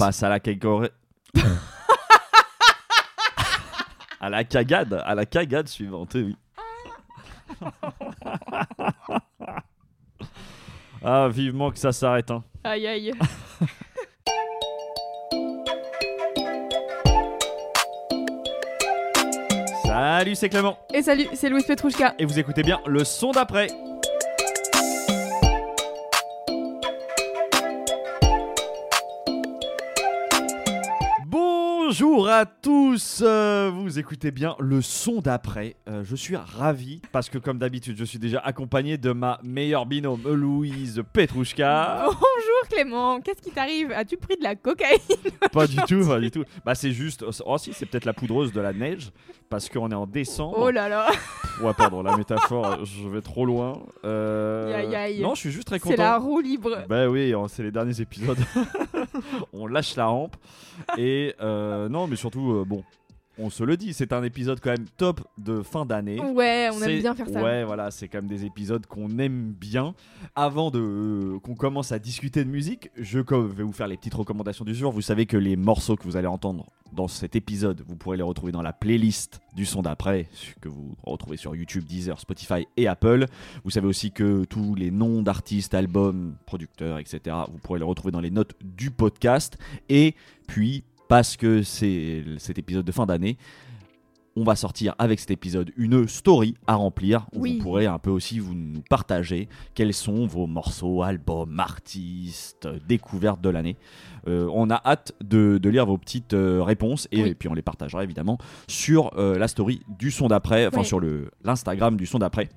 Passe à la catégorie... à la cagade, à la cagade suivante, oui. ah, vivement que ça s'arrête, hein. Aïe aïe. Salut, c'est Clément. Et salut, c'est Louis Petrouchka. Et vous écoutez bien le son d'après. Bonjour à tous, euh, vous écoutez bien le son d'après. Euh, je suis ravi parce que comme d'habitude, je suis déjà accompagné de ma meilleure binôme Louise Petrouchka. Bonjour Clément, qu'est-ce qui t'arrive? As-tu pris de la cocaïne? Pas du tout, pas du tout. Bah c'est juste, oh si, c'est peut-être la poudreuse de la neige parce qu'on est en décembre. Oh là là Ouais, pardon, la métaphore, je vais trop loin. Euh, Aïe, aïe. Non, je suis juste très content. C'est la roue libre. Bah oui, hein, c'est les derniers épisodes. on lâche la rampe. Et euh, non, mais surtout, euh, bon, on se le dit, c'est un épisode quand même top de fin d'année. Ouais, on aime bien faire ça. Ouais, voilà, c'est quand même des épisodes qu'on aime bien. Avant de euh, qu'on commence à discuter de musique, je vais vous faire les petites recommandations du jour. Vous savez que les morceaux que vous allez entendre dans cet épisode, vous pourrez les retrouver dans la playlist du son d'après, que vous retrouvez sur YouTube, Deezer, Spotify et Apple. Vous savez aussi que tous les noms d'artistes, albums, producteurs, etc., vous pourrez les retrouver dans les notes du podcast. Et puis, parce que c'est cet épisode de fin d'année, on va sortir avec cet épisode une story à remplir où Oui. vous pourrez un peu aussi vous nous partager quels sont vos morceaux, albums, artistes, découvertes de l'année. Euh, on a hâte de, de lire vos petites euh, réponses et, Oui. puis on les partagera évidemment sur euh, la story du son d'après, enfin sur l'Instagram du son d'après.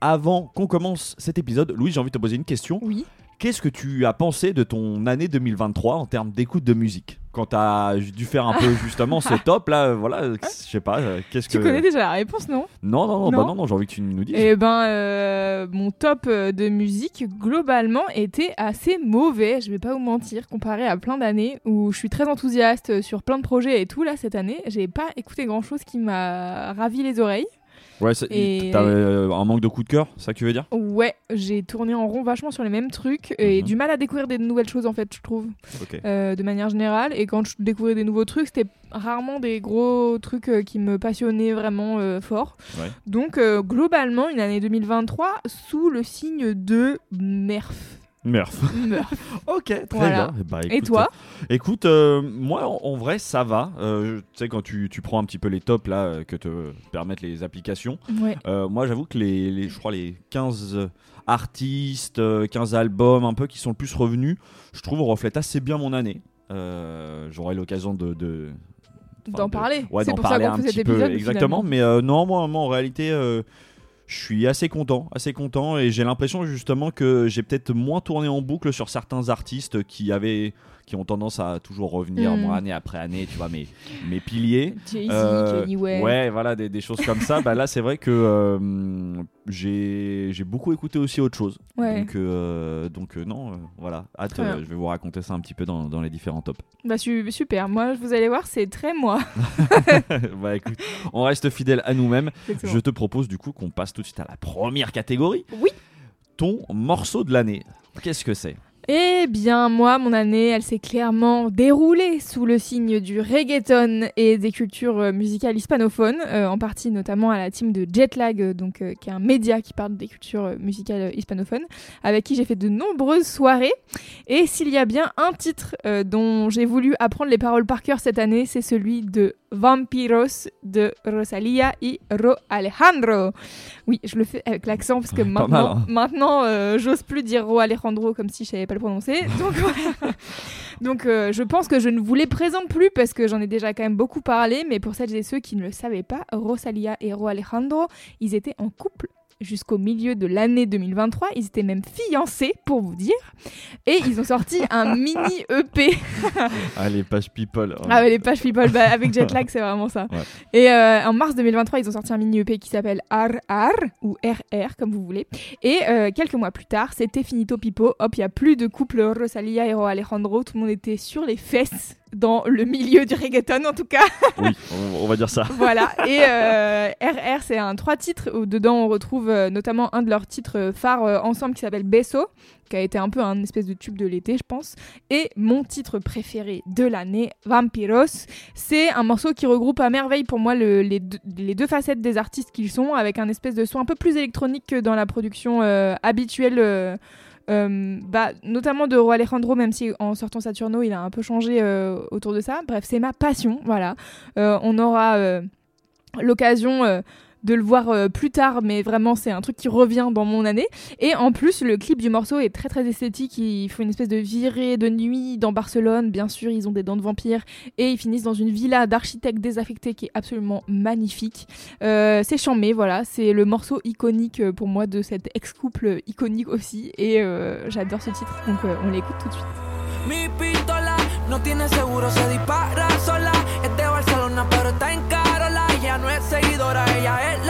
Avant qu'on commence cet épisode, Louis, j'ai envie de te poser une question. Oui. Qu'est-ce que tu as pensé de ton année 2023 en termes d'écoute de musique Quand tu as dû faire un peu justement ce top là, euh, voilà, je sais pas, euh, qu'est-ce que. Tu connais déjà la réponse, non? Non, non, non, bah Non non, non, j'ai envie que tu nous dises. Eh ben, euh, mon top de musique, globalement, était assez mauvais, je vais pas vous mentir, comparé à plein d'années où je suis très enthousiaste sur plein de projets et tout. Là, cette année, j'ai pas écouté grand-chose qui m'a ravi les oreilles. Ouais, et- t'as euh, un manque de coup de cœur, ça que tu veux dire? Ouais, j'ai tourné en rond vachement sur les mêmes trucs et Mhm. du mal à découvrir des nouvelles choses, en fait, je trouve, euh, de manière générale. Et quand je découvrais des nouveaux trucs, c'était rarement des gros trucs euh, qui me passionnaient vraiment fort. Ouais. Donc, globalement, une année 2023 sous le signe de Merf. Murph. Murph. ok, très Voilà. bien. Bah, Et écoute, toi Écoute, euh, moi en, en vrai ça va. Euh, tu sais quand tu, prends un petit peu les tops là euh, que te permettent les applications. Ouais. Euh, moi j'avoue que les, les- je crois les 15 artistes, euh, 15 albums un peu qui sont le plus revenus, je trouve reflètent assez bien mon année. Euh, J'aurai l'occasion de, D'en de- parler. Ouais, C'est pour ça qu'on fait cet peu, épisode, exactement. Mais euh, non, moi, moi, en réalité, euh, je suis assez content, assez content, et j'ai l'impression justement que j'ai peut-être moins tourné en boucle sur certains artistes qui avaient, qui ont tendance à toujours revenir, Mm. moi, année après année, tu vois, mes, mes piliers. Jay-Z, Euh, Kanye West. ouais, voilà, des, des choses comme ça. bah là, c'est vrai que euh, j'ai beaucoup écouté aussi autre chose. Ouais. Donc, euh, donc euh, non, voilà, hâte, je vais vous raconter ça un petit peu dans, dans les différents tops. Bah, su- super. Moi, vous allez voir, c'est très moi. bah écoute, on reste fidèle à nous-mêmes. Je te propose du coup qu'on passe tout de suite à la première catégorie. Oui. Ton morceau de l'année. Qu'est-ce que c'est? Eh bien, moi, mon année, elle s'est clairement déroulée sous le signe du reggaeton et des cultures euh, musicales hispanophones, euh, en partie notamment à la team de Jetlag, euh, donc, qui est un média qui parle des cultures musicales hispanophones, avec qui j'ai fait de nombreuses soirées. Et s'il y a bien un titre dont j'ai voulu apprendre les paroles par cœur cette année, c'est celui de Vampiros de Rosalia y Ro Alejandro. Oui, je le fais avec l'accent parce que Ouais, maintenant, mal, hein. maintenant euh, j'ose plus dire Ro Alejandro comme si je savais pas le prononcer. Donc. Donc euh, je pense que je ne vous les présente plus parce que j'en ai déjà quand même beaucoup parlé, mais pour celles et ceux qui ne le savaient pas, Rosalia et Ro Alejandro, ils étaient en couple jusqu'au milieu de l'année 2023. Ils étaient même fiancés, pour vous dire. Et ils ont sorti un mini EP. ah, les pages people. Oh. Ah ouais, les pages people, bah, avec Jetlag, c'est vraiment ça. Ouais. Et euh, en mars 2023, ils ont sorti un mini EP qui s'appelle RR, ou RR, comme vous voulez. Et euh, quelques mois plus tard, c'était Finito Pipo. Hop, il n'y a plus de couple Rosalia et Ro Alejandro. Tout le monde était sur les fesses dans le milieu du reggaeton en tout cas. Oui, on, on va dire ça. voilà. Et euh, RR, c'est un trois titres où dedans on retrouve euh, notamment un de leurs titres euh, phares euh, ensemble qui s'appelle Beso, qui a été un peu un espèce de tube de l'été, je pense. Et mon titre préféré de l'année, Vampiros. C'est un morceau qui regroupe à merveille pour moi le- les, deux, les deux facettes des artistes qu'ils sont, avec un espèce de son un peu plus électronique que dans la production euh, habituelle. Euh, bah, notamment de Roi Alejandro, même si en sortant Saturno, il a un peu changé euh, autour de ça. Bref, c'est ma passion, voilà. Euh, on aura l'occasion de le voir euh, plus tard, mais vraiment, c'est un truc qui revient dans mon année. Et en plus, le clip du morceau est très très esthétique. Ils font une espèce de virée de nuit dans Barcelone. Bien sûr, ils ont des dents de vampire. Et ils finissent dans une villa d'architectes désaffectés qui est absolument magnifique. Euh, c'est chambé, voilà. C'est le morceau iconique euh, pour moi de cet ex-couple iconique aussi. Et j'adore ce titre, donc on l'écoute tout de suite. Seguidora, ella es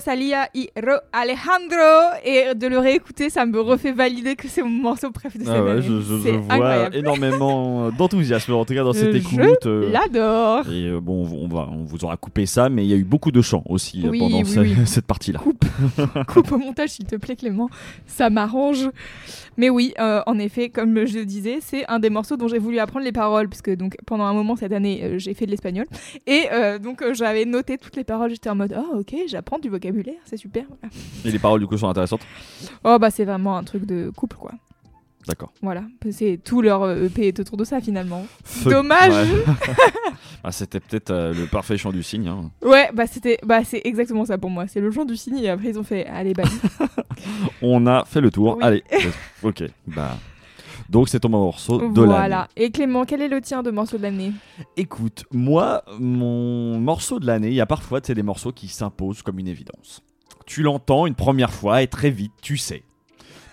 de Rosalia y Ro Alejandro. Et de le réécouter, ça me refait valider que c'est mon morceau préféré de Ah cette ouais, année. je, je- je C'est vois incroyable. énormément d'enthousiasme en tout cas dans cette écoute. Je euh, l'adore. et euh, bon, on va, on vous aura coupé ça, mais il y a eu beaucoup de chants aussi euh, Oui, pendant oui, ce- oui. cette partie-là. Coupe au montage, s'il te plaît, Clément. Ça m'arrange. Mais oui, euh, en effet, comme je le disais, c'est un des morceaux dont j'ai voulu apprendre les paroles, puisque donc pendant un moment cette année, euh, j'ai fait de l'espagnol. Et donc j'avais noté toutes les paroles. J'étais en mode, oh ok, j'apprends du vocabulaire, c'est super. Voilà. Et les paroles du coup sont intéressantes. Oh bah c'est vraiment un truc de couple, quoi. D'accord. Voilà, c'est tout leur euh, EP est autour de ça finalement. Feu. Dommage. Ouais. Ah, C'était peut-être euh, le parfait chant du cygne. hein. Ouais, bah c'était, bah c'est exactement ça pour moi. C'est le genre du signe et après ils ont fait, allez bah. On a fait le tour. Oui. Allez, ok. Bah. Donc c'est ton morceau de l'année. voilà. Et Clément, quel est le tien de morceau de l'année? Écoute, moi, mon morceau de l'année, il y a parfois des morceaux qui s'imposent comme une évidence. Tu l'entends une première fois et très vite, tu sais.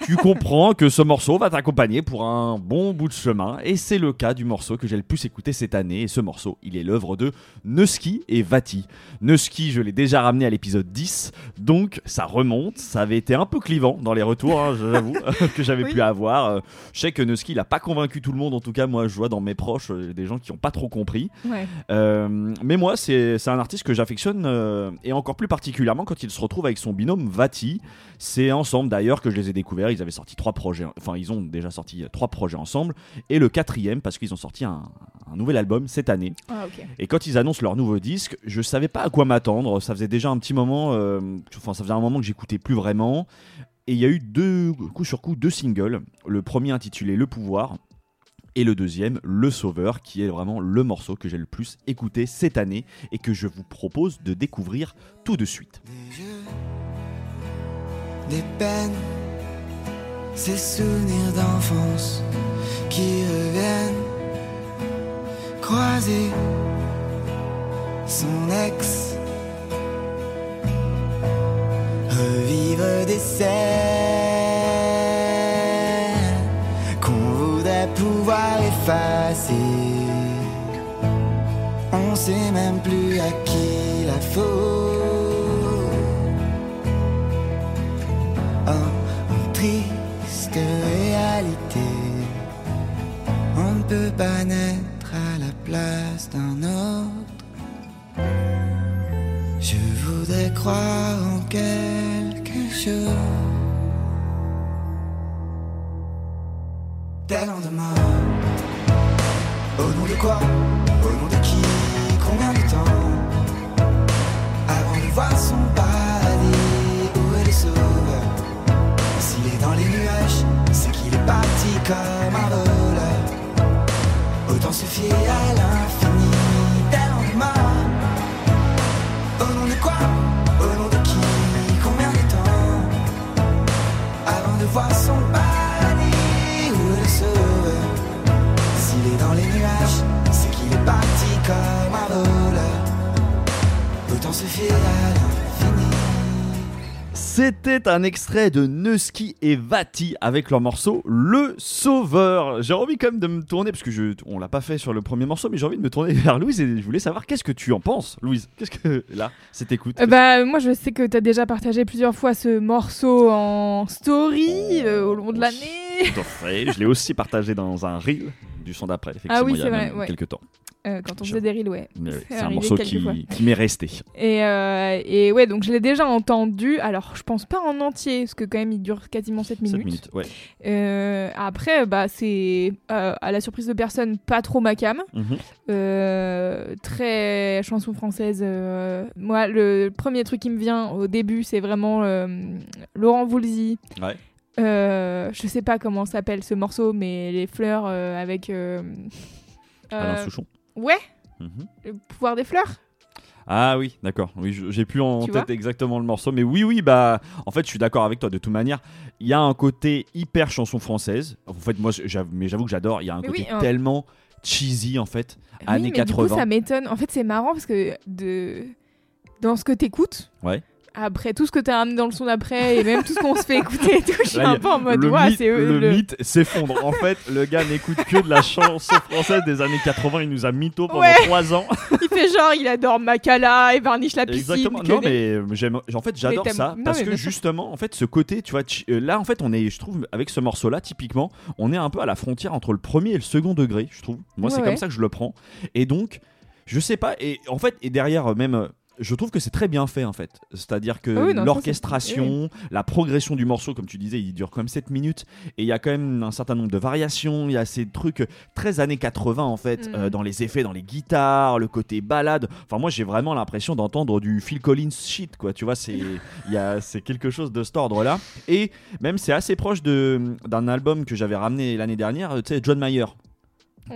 Tu comprends que ce morceau va t'accompagner pour un bon bout de chemin, et c'est le cas du morceau que j'ai le plus écouté cette année. Et ce morceau, il est l'œuvre de Nuski et Vati. Nuski, je l'ai déjà ramené à l'épisode 10, donc ça remonte. Ça avait été un peu clivant dans les retours, hein, j'avoue, que j'avais Oui. pu avoir. Euh, Je sais que Nuski, il a pas convaincu tout le monde, en tout cas, moi, je vois dans mes proches euh, des gens qui n'ont pas trop compris. Ouais. Euh, mais moi, c'est c'est un artiste que j'affectionne euh, et encore plus particulièrement quand il se retrouve avec son binôme Vati. C'est ensemble d'ailleurs que je les ai découverts. Ils avaient sorti trois projets, enfin ils ont déjà sorti trois projets ensemble et le quatrième parce qu'ils ont sorti un, un nouvel album cette année. Ah. Et quand ils annoncent leur nouveau disque, je savais pas à quoi m'attendre. Ça faisait déjà un petit moment, euh, enfin ça faisait un moment que j'écoutais plus vraiment. Et il y a eu deux coup sur coup deux singles. Le premier intitulé Le Pouvoir et le deuxième Le Sauveur, qui est vraiment le morceau que j'ai le plus écouté cette année et que je vous propose de découvrir tout de suite. Des jeux, des peines, ces souvenirs d'enfance qui reviennent, croiser son ex, revivre des scènes qu'on voudrait pouvoir effacer. On sait même plus à qui la faute. On ne peut pas naître à la place d'un autre. croire en quelque chose. Dès le lendemain, au nom de quoi? Au nom de qui? Combien de temps? Avant de voir son paradis, où elle est sauve S'il est dans les nuages, c'est qu'il est parti comme un. Autant se fier à l'infini le lendemain. Au nom de quoi? Au nom de qui? Combien de temps? Avant de voir son paradis où elle se S'il est dans les nuages, c'est qu'il est parti comme un voleur. Autant se fier à l'infini. C'était un extrait de Neuski et Vati avec leur morceau Le Sauveur. J'ai envie quand même de me tourner, parce que je, on l'a pas fait sur le premier morceau, mais j'ai envie de me tourner vers Louise et je voulais savoir qu'est-ce que tu en penses, Louise? Qu'est-ce que là, c'est écoute? Euh, bah, moi, je sais que tu as déjà partagé plusieurs fois ce morceau en story euh, au long de l'année. Je l'ai aussi partagé dans un reel du son d'après, effectivement, Ah oui, il y a vrai, même ouais. quelques temps. Euh, quand on faisait des reels, ouais. Oui, C'est un morceau qui, qui m'est resté. Et, euh, et ouais, donc je l'ai déjà entendu. Alors, je pense pas en entier, parce que quand même, il dure quasiment 7 7 minutes. minutes, ouais. Euh, après, bah, c'est à la surprise de personne, pas trop ma cam. Mhm. Très chanson française. moi, le premier truc qui me vient au début, c'est vraiment Laurent Voulzy. Ouais. Euh, je sais pas comment s'appelle ce morceau, mais les fleurs euh, avec. euh, Alain Souchon. Ouais, Mhm. le pouvoir des fleurs. Ah oui, d'accord. Oui, j'ai plus en Tu tête exactement le morceau, mais oui, oui, bah, en fait, je suis d'accord avec toi. De toute manière, il y a un côté hyper chanson française. En fait, moi, j'avoue, mais j'avoue que j'adore. Il y a un Mais côté oui, hein. tellement cheesy, en fait. oui, Années mais 80. du coup, ça m'étonne. En fait, c'est marrant parce que de... dans ce que t'écoutes, Ouais. Après tout ce que t'as ramené dans le son d'après et même tout ce qu'on se fait écouter et tout, je suis Là, un peu en mode, le ouais, mythe, c'est eux, le le- mythe s'effondre. En fait, le gars n'écoute que de la chanson française des années 80. Il nous a mytho pendant Ouais. 3 ans. Il fait genre, il adore Makala et Varnish la piscine. Exactement. Non, des- mais euh, j'aime. En fait, j'adore ça non, parce que justement, en fait, ce côté, tu vois, euh, là, en fait, on est, je trouve, avec ce morceau-là, typiquement, on est un peu à la frontière entre le premier et le second degré. Je trouve. Moi, Ouais, c'est comme ça que je le prends. Et donc, je sais pas. Et en fait, et derrière, euh, même. Je trouve que c'est très bien fait en fait. C'est-à-dire que Ah oui, l'orchestration, la progression du morceau, comme tu disais, il dure quand même 7 minutes et il y a quand même un certain nombre de variations. Il y a ces trucs très années 80 en fait, euh, dans les effets, dans les guitares, le côté balade. Enfin, moi j'ai vraiment l'impression d'entendre du Phil Collins shit quoi. Tu vois, c'est quelque chose de cet ordre là. Et même c'est assez proche d'un album que j'avais ramené l'année dernière, tu sais, John Mayer.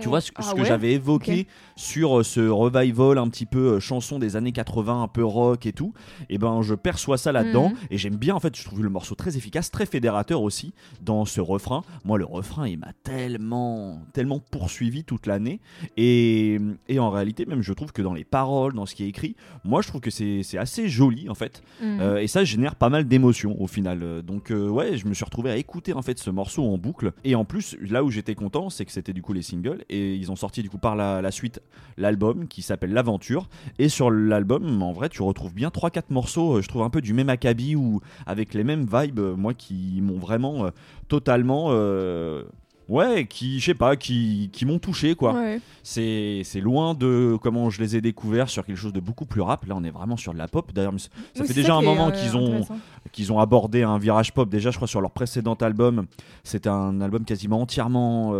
Tu vois ce, ce Ah que ouais? j'avais évoqué sur euh, ce revival un petit peu euh, chanson des années 80, un peu rock et tout. Et ben je perçois ça là-dedans Mhm. et j'aime bien en fait. Je trouve le morceau très efficace, très fédérateur aussi dans ce refrain. Moi le refrain il m'a tellement tellement poursuivi toute l'année et, et en réalité même je trouve que dans les paroles, dans ce qui est écrit, moi je trouve que c'est assez joli en fait. Mhm. Euh, et ça génère pas mal d'émotions au final. Donc euh, ouais, je me suis retrouvé à écouter en fait ce morceau en boucle. Et en plus, là où j'étais content, c'est que c'était du coup les singles et ils ont sorti du coup par la, la suite l'album qui s'appelle L'Aventure. Et sur l'album, en vrai, tu retrouves bien 3-4 morceaux, euh, je trouve un peu du même acabit ou avec les mêmes vibes, euh, moi qui m'ont vraiment euh, totalement... euh, Ouais, qui, je sais pas, qui, qui m'ont touché quoi. Ouais. C'est c'est loin de comment je les ai découverts sur quelque chose de beaucoup plus rap. Là, on est vraiment sur de la pop. D'ailleurs, ça Oui, fait déjà un moment euh, qu'ils ont, qu'ils ont abordé un virage pop. Déjà, je crois, sur leur précédent album, c'était un album quasiment entièrement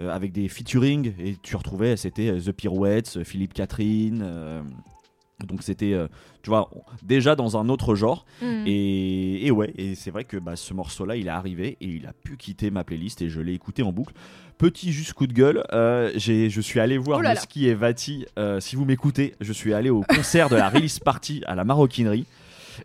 euh, avec des featuring. Et tu retrouvais, c'était euh, The Pirouettes, euh, Philippe Catherine. euh, donc, c'était, euh, tu vois, déjà dans un autre genre. Mhm. Et, et ouais, et c'est vrai que bah, ce morceau-là, il est arrivé et il a pu quitter ma playlist et je l'ai écouté en boucle. Petit juste coup de gueule, euh, j'ai- je suis allé voir Oh là là. Ski et Vati. euh, si vous m'écoutez, je suis allé au concert de la release party à la maroquinerie.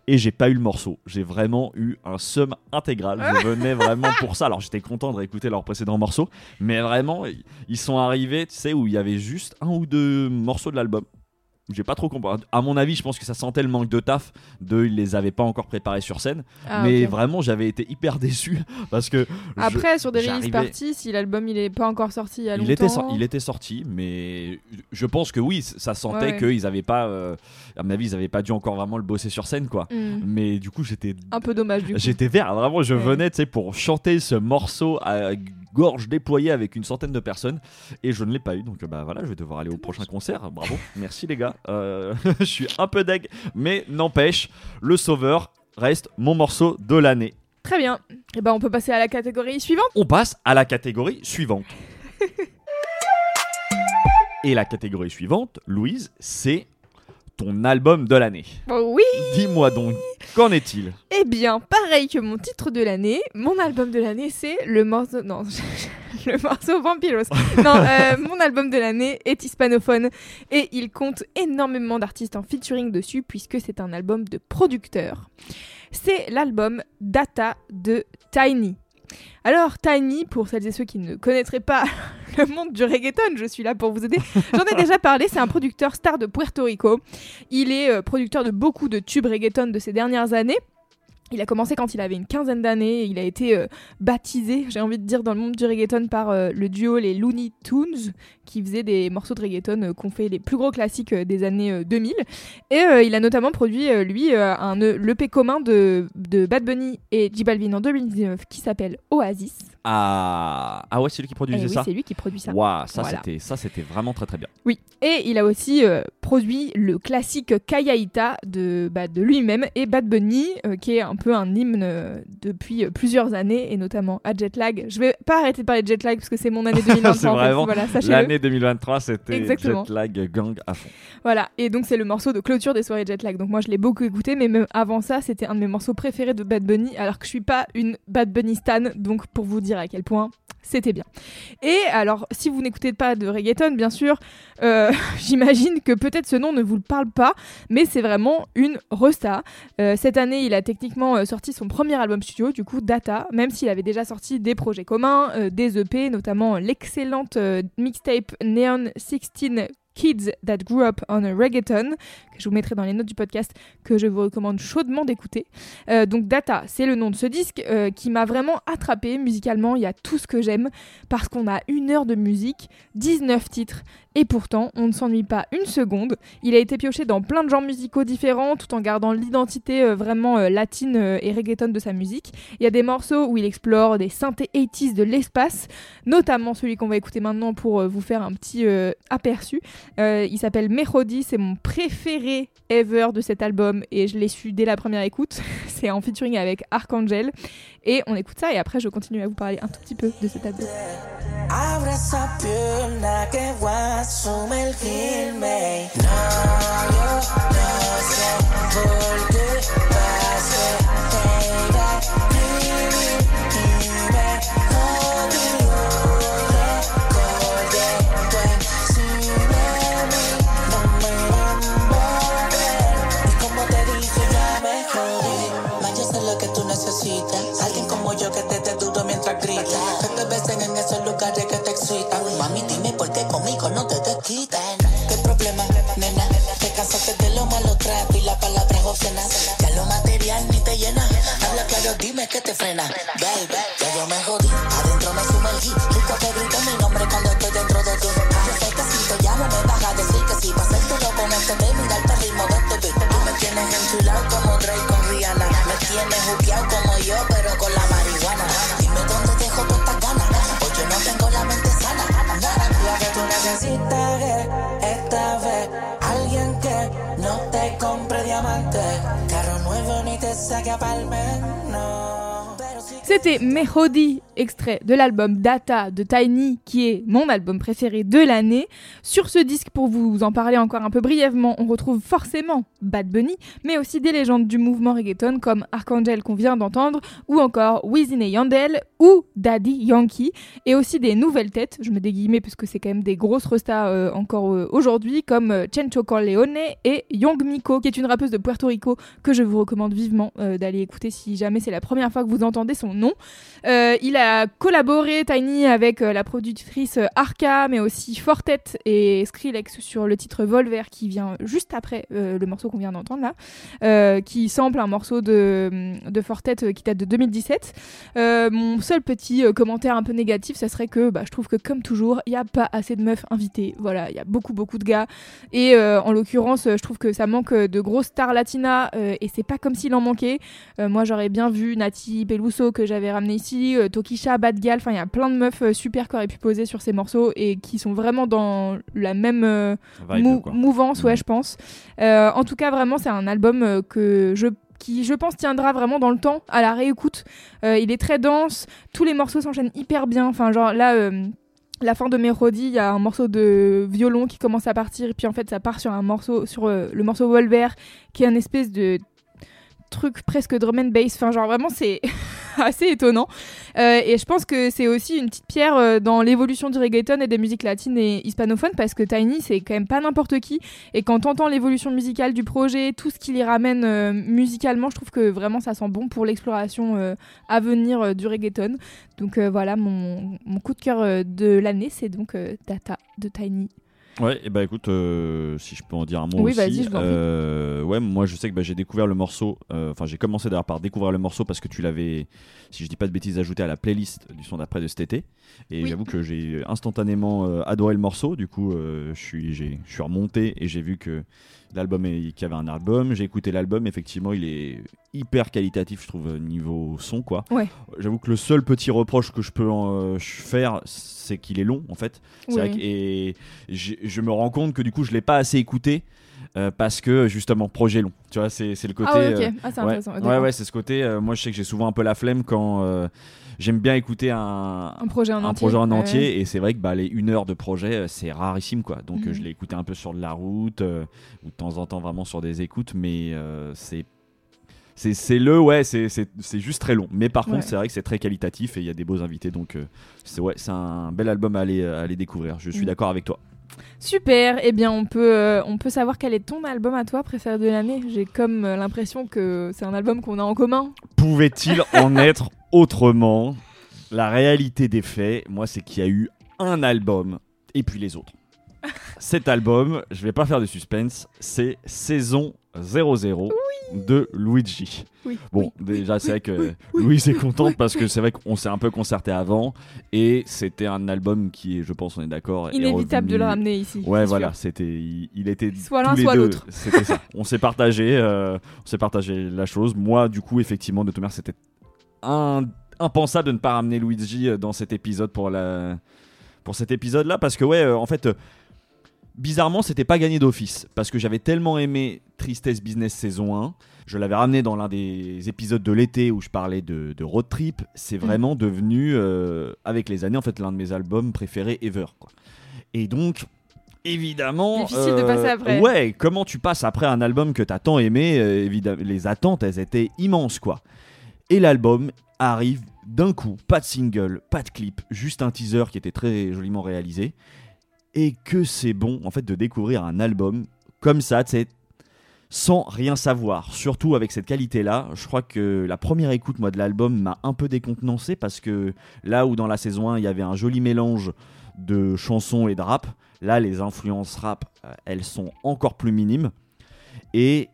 Et j'ai pas eu le morceau. J'ai vraiment eu un seum intégral. Je venais vraiment pour ça. Alors j'étais content de réécouter leur précédent morceau. Mais vraiment, ils- ils sont arrivés, tu sais, où il y avait juste un ou deux morceaux de l'album. J'ai pas trop compris. À mon avis, je pense que ça sentait le manque de taf. De, ils les avaient pas encore préparés sur scène. Ah, mais vraiment, j'avais été hyper déçu parce que. je- Après, sur des release parties, si l'album il est pas encore sorti il y a longtemps. il était, sor- il était sorti, mais je pense que oui, ça sentait Ouais, qu'ils avaient pas. euh, à mon avis, ils avaient pas dû encore vraiment le bosser sur scène, quoi. Mhm. Mais du coup, j'étais. Un peu dommage du coup. J'étais vert, vraiment, je Ouais. venais, tu sais, pour chanter ce morceau à gorge déployée avec une centaine de personnes et je ne l'ai pas eu. Donc bah voilà je vais devoir aller au prochain concert. Bravo. Merci les gars. Euh, je suis un peu deg mais n'empêche le sauveur reste mon morceau de l'année. Très bien. Et ben on peut passer à la catégorie suivante. on passe à la catégorie suivante. Et la catégorie suivante Louise c'est ton album de l'année Oh oui. dis-moi donc qu'en est-il? Eh bien, pareil que mon titre de l'année, mon album de l'année, c'est le morceau. Non, le morceau Vampiros. Non, euh, mon album de l'année est hispanophone et il compte énormément d'artistes en featuring dessus puisque c'est un album de producteurs. C'est l'album Data de Tiny. Alors, Tiny, pour celles et ceux qui ne connaîtraient pas le monde du reggaeton, je suis là pour vous aider. J'en ai déjà parlé, c'est un producteur star de Puerto Rico. Il est euh, producteur de beaucoup de tubes reggaeton de ces dernières années. Il a commencé quand il avait une quinzaine d'années. Il a été euh, baptisé, j'ai envie de dire, dans le monde du reggaeton par euh, le duo les Looney Tunes, qui faisait des morceaux de reggaeton euh, qu'on fait les plus gros classiques des années euh, 2000. Et il a notamment produit, lui, un EP commun de, de Bad Bunny et J Balvin en 2019 qui s'appelle Oasis. Ah, ah ouais c'est lui qui produisait Eh oui, ça c'est lui qui produit ça. Waouh, ça Voilà. c'était ça c'était vraiment très très bien. Oui, et il a aussi euh, produit le classique Kayaita de, bah, de lui-même et Bad Bunny, euh, qui est un peu un hymne euh, depuis plusieurs années, et notamment à Jetlag. Je vais pas arrêter de parler de Jetlag parce que c'est mon année 2023. C'est vraiment Voilà. L'année 2023 c'était. Jetlag Gang à fond. Voilà, et donc c'est le morceau de clôture des soirées Jetlag. Donc moi je l'ai beaucoup écouté, mais même avant ça, c'était un de mes morceaux préférés de Bad Bunny, alors que je suis pas une Bad Bunny stan, donc pour vous dire à quel point c'était bien. Et alors, si vous n'écoutez pas de reggaeton, bien sûr, euh, j'imagine que peut-être ce nom ne vous le parle pas, mais c'est vraiment une resta. Euh, cette année, il a techniquement euh, sorti son premier album studio, du coup Data, même s'il avait déjà sorti des projets communs, des EP, notamment l'excellente mixtape Neon 16 Kids That Grew Up on a Reggaeton, que je vous mettrai dans les notes du podcast, que je vous recommande chaudement d'écouter. Euh, donc Data, c'est le nom de ce disque euh, qui m'a vraiment attrapé musicalement. Il y a tout ce que j'aime parce qu'on a une heure de musique, 19 titres, et pourtant on ne s'ennuie pas une seconde. Il a été pioché dans plein de genres musicaux différents tout en gardant l'identité euh, vraiment euh, latine euh, et reggaeton de sa musique. Il y a des morceaux où il explore des synthés 80s de l'espace, notamment celui qu'on va écouter maintenant pour vous faire un petit aperçu. Il s'appelle Melody, c'est mon préféré ever de cet album et je l'ai su dès la première écoute. c'est en featuring avec Archangel et on écoute ça et après je continue à vous parler un tout petit peu de cet album. Alguien como yo que te dé duro mientras grita. Que te besen en esos C'était Melody, extrait de l'album Data de Tiny, qui est mon album préféré de l'année. Sur ce disque, pour vous en parler encore un peu brièvement, on retrouve forcément Bad Bunny, mais aussi des légendes du mouvement reggaeton comme Archangel qu'on vient d'entendre, ou encore Wisin et Yandel, ou Daddy Yankee, et aussi des nouvelles têtes, je me des guillemets parce que c'est quand même des grosses restas euh, encore euh, aujourd'hui, comme euh, Chencho Corleone et Young Miko, qui est une rappeuse de Puerto Rico que je vous recommande vivement d'aller écouter si jamais c'est la première fois que vous entendez son nom. Il a collaboré, Tiny, avec euh, la productrice euh, Arca, mais aussi Fortet et Skrillex sur le titre Volver qui vient juste après euh, le morceau qu'on vient d'entendre là, qui sample un morceau de, de Fortet qui date de 2017. Euh, mon seul petit commentaire un peu négatif, ça serait que bah, je trouve que comme toujours, il n'y a pas assez de meufs invitées. Voilà, il y a beaucoup beaucoup de gars. Et en l'occurrence, je trouve que ça manque de grosses stars latinas et c'est pas comme s'il en manquait. Moi, j'aurais bien vu Nati Peluso que j'avais ramené ici, euh, Tokisha, Bad Gal, enfin il y a plein de meufs euh, super qui auraient pu poser sur ces morceaux et qui sont vraiment dans la même euh, mou- mouvance, ouais, Mhm. je pense. Euh, en tout cas, vraiment, c'est un album que je qui je pense tiendra vraiment dans le temps à la réécoute. Euh, il est très dense, tous les morceaux s'enchaînent hyper bien. Enfin, genre là, euh, la fin de Mélodie, il y a un morceau de violon qui commence à partir, et puis en fait, ça part sur un morceau, sur euh, le morceau Volver, qui est un espèce de truc presque drum and bass. Enfin, genre vraiment, c'est assez étonnant. Euh, et je pense que c'est aussi une petite pierre euh, dans l'évolution du reggaeton et des musiques latines et hispanophones, parce que Tiny, c'est quand même pas n'importe qui. Et quand t'entends l'évolution musicale du projet, tout ce qu'il y ramène euh, musicalement, je trouve que vraiment ça sent bon pour l'exploration à venir du reggaeton. Donc voilà, mon, mon coup de cœur de l'année, c'est donc Data de Tiny. Ouais, et bah écoute, euh, si je peux en dire un mot Oui, aussi. vas-y, je euh, ouais, moi je sais que bah, j'ai découvert le morceau. euh, Enfin, j'ai commencé d'ailleurs par découvrir le morceau parce que tu l'avais, si je dis pas de bêtises, ajouté à la playlist du son d'après de cet été. Et Oui. j'avoue que j'ai instantanément euh, adoré le morceau. Du coup, euh, je suis, j'ai- je suis remonté et j'ai vu que l'album, est- y avait un album. J'ai écouté l'album. Effectivement, il est hyper qualitatif, je trouve, niveau son, quoi. Ouais. J'avoue que le seul petit reproche que je peux en, euh, faire, c'est qu'il est long, en fait. Oui. vrai que- et je me rends compte que du coup je l'ai pas assez écouté euh, parce que justement projet long. Tu vois, c'est le côté. ah ouais, ok. euh, Ah, ouais, intéressant. ouais, c'est ce côté. euh, moi, je sais que j'ai souvent un peu la flemme quand j'aime bien écouter un, Un projet en un entier. projet en Ouais. entier et c'est vrai que bah, les une heure de projet euh, c'est rarissime quoi donc Mhm. euh, je l'ai écouté un peu sur de la route euh, ou de temps en temps vraiment sur des écoutes mais c'est c'est le ouais c'est juste très long mais par contre c'est vrai que c'est très qualitatif et il y a des beaux invités donc euh, c'est ouais c'est un bel album à aller à aller découvrir je suis Mhm. d'accord avec toi Super, eh bien on peut, euh, on peut savoir quel est ton album à toi préféré de l'année. J'ai comme euh, l'impression que c'est un album qu'on a en commun. pouvait-il en être autrement La réalité des faits, moi, c'est qu'il y a eu un album et puis les autres. Cet album, je vais pas faire de suspense, c'est Saison 00 de Luigi. Oui. Bon, déjà, c'est vrai que Louise est contente parce que c'est vrai qu'on s'est un peu concerté avant et c'était un album qui, je pense, on est d'accord, Inévitable de le ramener ici. Ouais, voilà, c'était, il, il était Soit l'un, soit l'autre. C'était ça. On s'est partagé, euh, on s'est partagé la chose. Moi, du coup, effectivement, de manière, c'était un- impensable de ne pas ramener Luigi euh, dans cet épisode pour la, pour cet épisode-là, parce que ouais, euh, en fait. euh, Bizarrement, c'était pas gagné d'office parce que j'avais tellement aimé Tristesse Business saison 1. Je l'avais ramené dans l'un des épisodes de l'été où je parlais de, de road trip. C'est vraiment devenu, euh, avec les années, en fait, l'un de mes albums préférés ever. Quoi. Et donc, évidemment. euh, Difficile de passer après. Ouais, comment tu passes après un album que t'as tant aimé euh, évidemment, Les attentes, elles étaient immenses, quoi. Et l'album arrive d'un coup, pas de single, pas de clip, juste un teaser qui était très joliment réalisé. Et que c'est bon, en fait, de découvrir un album comme ça, sans rien savoir. Surtout avec cette qualité-là, je crois que la première écoute, moi, de l'album m'a un peu décontenancé parce que là où dans la saison 1, il y avait un joli mélange de chansons et de rap, là, les influences rap, euh, elles sont encore plus minimes. Et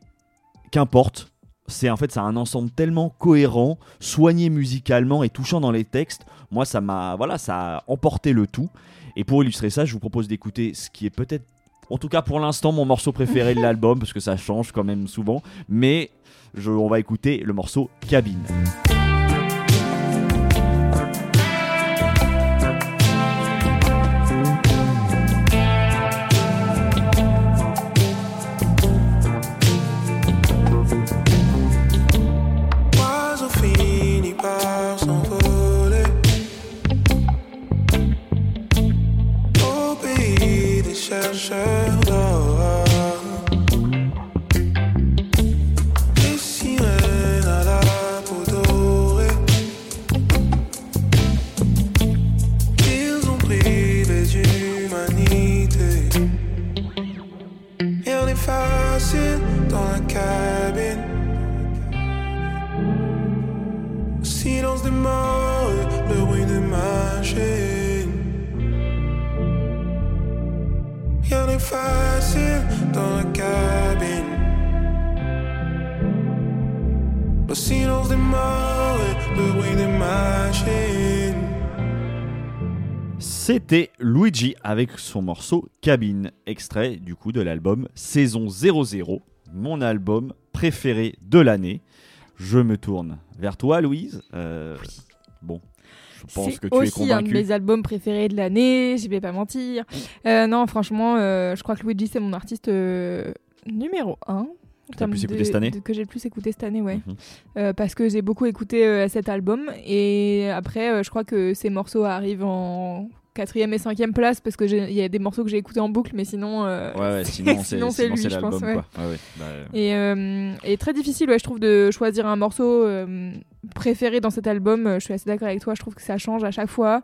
qu'importe, c'est en fait c'est un ensemble tellement cohérent, soigné musicalement et touchant dans les textes. Moi, ça m'a voilà, ça a emporté le tout. Et pour illustrer ça, je vous propose d'écouter ce qui est peut-être, en tout cas pour l'instant, mon morceau préféré de l'album parce que ça change quand même souvent. Mais je, on va écouter le morceau Cabine. Facile dans la cabine. Le silence des morts et le bruit des machines. C'était Luigi avec son morceau Cabine, extrait du coup de l'album Saison 00, mon album préféré de l'année. je me tourne vers toi, Louise. Euh, Bon, je pense C'est que tu es aussi un de mes albums préférés de l'année, je vais pas mentir. Euh, non, franchement, euh, je crois que Luigi, c'est mon artiste euh, numéro 1. Que plus écouté cette année Que j'ai le plus écouté cette année, ouais. Mhm. Parce que j'ai beaucoup écouté cet album. Et après, je crois que ces morceaux arrivent en quatrième et cinquième place parce que il y a des morceaux que j'ai écoutés en boucle, mais sinon. euh, Ouais, ouais, sinon c'est c'est lui, c'est je pense, ouais. bah, Et, euh, et très difficile, ouais, je trouve, de choisir un morceau euh, préféré dans cet album. Euh, Je suis assez d'accord avec toi, je trouve que ça change à chaque fois.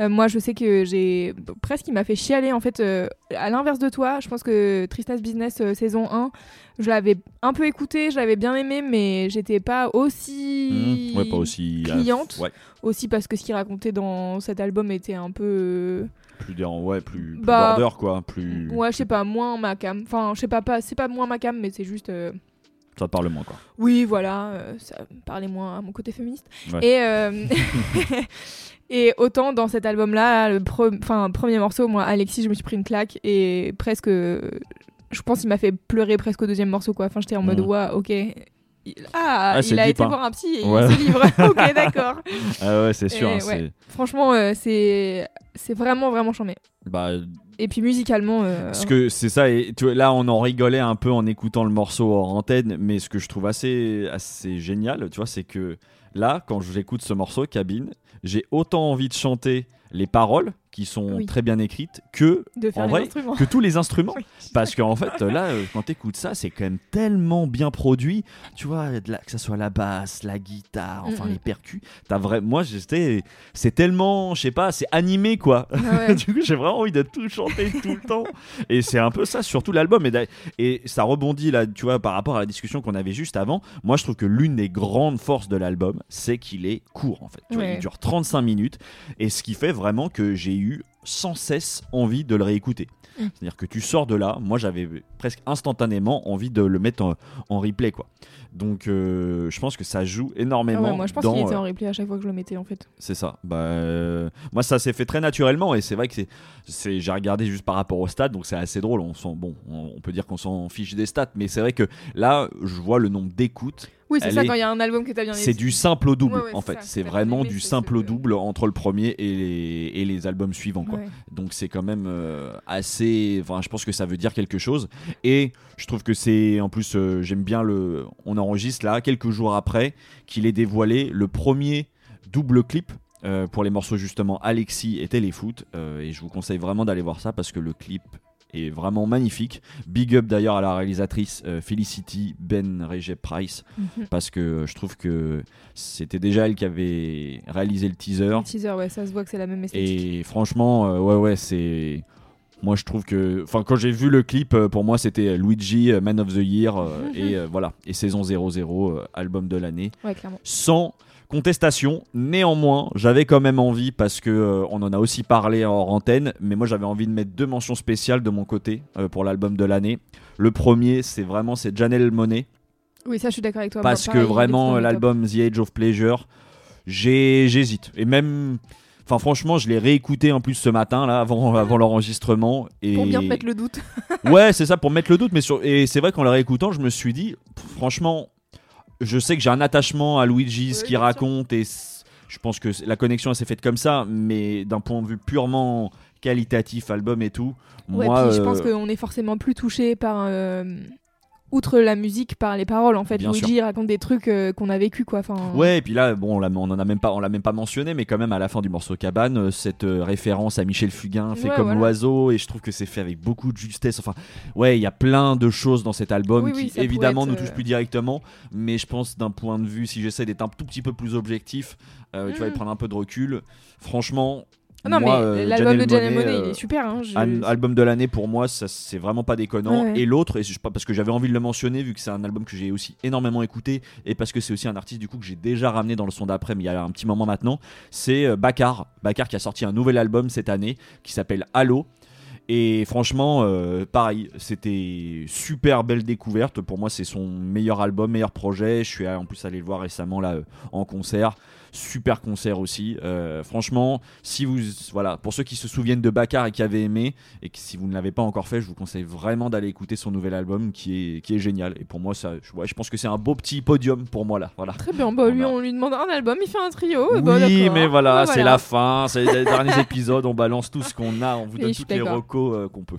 Euh, moi, je sais que j'ai presque, il m'a fait chialer, en fait, euh, à l'inverse de toi. Je pense que Tristesse Business euh, saison 1, je l'avais un peu écouté, je l'avais bien aimé, mais j'étais pas aussi. mhm. Ouais, pas aussi. cliente. ouais, Aussi parce que ce qu'il racontait dans cet album était un peu. plus, der- ouais, plus, plus Bah, border, quoi. Plus... Ouais, je sais pas, moins ma cam. Enfin, je sais pas, pas c'est pas moins ma cam, mais c'est juste. Ça parle moins, quoi. Oui, voilà, euh, ça parlait moins à mon côté féministe. Ouais. Et, euh, et autant dans cet album-là, le pre- premier morceau, moi, Alexis, je me suis pris une claque et presque. Je pense qu'il m'a fait pleurer presque au deuxième morceau, quoi. Enfin, j'étais en mode, Mhm. ouais, ok. Il- Ah, Ah, il a deep, été hein. voir un psy et Ouais. il se livre. ok, d'accord. Ah ouais, c'est sûr. Et hein, ouais. Franchement, euh, c'est c'est vraiment, vraiment charmé. Bah, Et puis musicalement. euh, Parce que c'est ça, et tu vois, là on en rigolait un peu en écoutant le morceau hors antenne, mais ce que je trouve assez, assez génial, tu vois, c'est que là, quand j'écoute ce morceau, Cabine, j'ai autant envie de chanter les paroles, qui sont Oui. très bien écrites, que, de faire en vrai, instruments. que tous les instruments. Oui. Parce qu'en fait, là, euh, quand t'écoutes ça, c'est quand même tellement bien produit. Tu vois, de la- que ça soit la basse, la guitare, enfin Mm, les percus. T'as vrai, moi, j'étais, c'est tellement, je sais pas, c'est animé quoi. Ouais. du coup, j'ai vraiment envie de tout chanter tout le temps. Et c'est un peu ça, surtout l'album. Et, et ça rebondit là, tu vois, par rapport à la discussion qu'on avait juste avant. Moi, je trouve que l'une des grandes forces de l'album, c'est qu'il est court en fait. Tu vois, Ouais. il dure 35 minutes. Et ce qui fait vraiment que j'ai eu sans cesse envie de le réécouter. Mm. C'est-à-dire que tu sors de là, moi j'avais presque instantanément envie de le mettre en, en replay quoi. Donc euh, je pense que ça joue Ah énormément ouais, moi, je pense qu'il était euh, en replay à chaque fois que je le mettais, en fait. c'est ça. Bah, euh, moi, ça s'est fait très naturellement et c'est vrai que c'est, c'est, j'ai regardé juste par rapport au stade, donc c'est assez drôle. On s'en, bon, on on peut dire qu'on s'en fiche des stats, mais c'est vrai que là, je vois le nombre d'écoutes. Oui, c'est ça, est- quand il y a un album que t'as bien C'est du simple au double, Ouais, ouais, en fait. C'est vraiment du simple au double entre le premier et les, et les albums suivants, quoi. Ouais. Donc c'est quand même euh, assez. Enfin, je pense que ça veut dire quelque chose. Et je trouve que c'est. En plus, euh, j'aime bien le. On enregistre là, quelques jours après, qu'il ait dévoilé le premier double clip. euh, pour les morceaux justement Alexis et Téléfoot et je vous conseille vraiment d'aller voir ça parce que le clip est vraiment magnifique big up d'ailleurs à la réalisatrice euh, Felicity Ben Recep Price Mhm. parce que je trouve que c'était déjà elle qui avait réalisé le teaser Le teaser, ouais, ça se voit que c'est la même esthétique. et franchement, euh, ouais, ouais, c'est. Moi, je trouve que. Enfin, quand j'ai vu le clip, euh, pour moi, c'était Luigi, euh, Man of the Year, euh, Mhm. et euh, voilà. Et saison 00, euh, album de l'année. Ouais, clairement. Sans contestation. Néanmoins, j'avais quand même envie, parce que euh, on en a aussi parlé hors antenne, mais moi, j'avais envie de mettre deux mentions spéciales de mon côté euh, pour l'album de l'année. Le premier, c'est vraiment c'est Janelle Monet Oui, ça, je suis d'accord avec toi. parce Moi, que pareil, vraiment l'album The Age of Pleasure j'ai j'hésite et même enfin franchement je l'ai réécouté en plus ce matin là avant avant l'enregistrement et Pour bien mettre le doute. ouais c'est ça pour mettre le doute mais sur et c'est vrai qu'en le réécoutant je me suis dit franchement je sais que j'ai un attachement à Luigi ce qu'il raconte et je pense que la connexion elle s'est faite comme ça mais d'un point de vue purement qualitatif album et tout Ouais, moi puis je pense euh, qu'on est forcément plus touché par. euh, Outre la musique, par les paroles, en fait. Bien Luigi raconte des trucs euh, qu'on a vécu, quoi. Enfin, Ouais, et puis là, bon, on, en a même pas, on l'a même pas mentionné, mais quand même à la fin du morceau Cabane, euh, cette euh, référence à Michel Fugain fait Ouais, comme voilà. l'oiseau, et je trouve que c'est fait avec beaucoup de justesse. Enfin, ouais, il y a plein de choses dans cet album Oui, qui oui, évidemment être, nous touchent euh, plus directement, mais je pense d'un point de vue, si j'essaie d'être un tout petit peu plus objectif, euh, tu vas y Mhm. prendre un peu de recul. Franchement, non, moi, mais euh, l'album de Janelle Janelle Monáe, euh, il est super. Hein, je- Al- album de l'année pour moi, ça c'est vraiment pas déconnant. Ouais, ouais. Et l'autre, et je parce que j'avais envie de le mentionner vu que c'est un album que j'ai aussi énormément écouté et parce que c'est aussi un artiste du coup que j'ai déjà ramené dans le son d'après, mais il y a un petit moment maintenant, c'est euh, Bakar. Bakar qui a sorti un nouvel album cette année qui s'appelle Halo. Et franchement, euh, pareil, c'était super belle découverte. Pour moi, c'est son meilleur album, meilleur projet. Je suis en plus allé le voir récemment là euh, en concert. super concert aussi. Euh, franchement, si vous, voilà, pour ceux qui se souviennent de Bakar et qui avaient aimé, et que si vous ne l'avez pas encore fait, je vous conseille vraiment d'aller écouter son nouvel album qui est, qui est génial. Et pour moi, ça, je, ouais, je pense que c'est un beau petit podium pour moi là. Voilà. Très bien, bah, lui, Voilà. on lui demande un album, il fait un trio. Oui, bah, mais voilà, Bah, c'est la fin, c'est les derniers épisodes, on balance tout ce qu'on a, on vous donne toutes les recos euh, qu'on peut.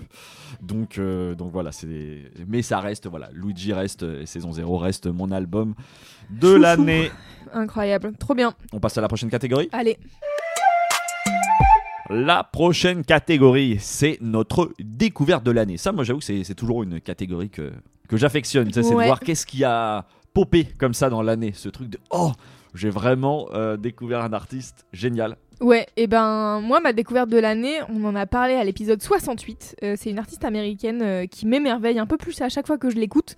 Donc, euh, donc voilà, c'est mais ça reste, voilà, Luigi reste, et saison 0 reste mon album de l'année. Incroyable, trop bien. On passe à la prochaine catégorie. Allez, La prochaine catégorie, c'est notre découverte de l'année. Ça, moi, j'avoue que c'est toujours une catégorie que, que j'affectionne. C'est de voir qu'est-ce qui a popé comme ça dans l'année. Ce truc de oh, j'ai vraiment euh, découvert un artiste génial. Ouais, et ben moi ma découverte de l'année, on en a parlé à l'épisode 68. Euh, c'est une artiste américaine euh, qui m'émerveille un peu plus à chaque fois que je l'écoute.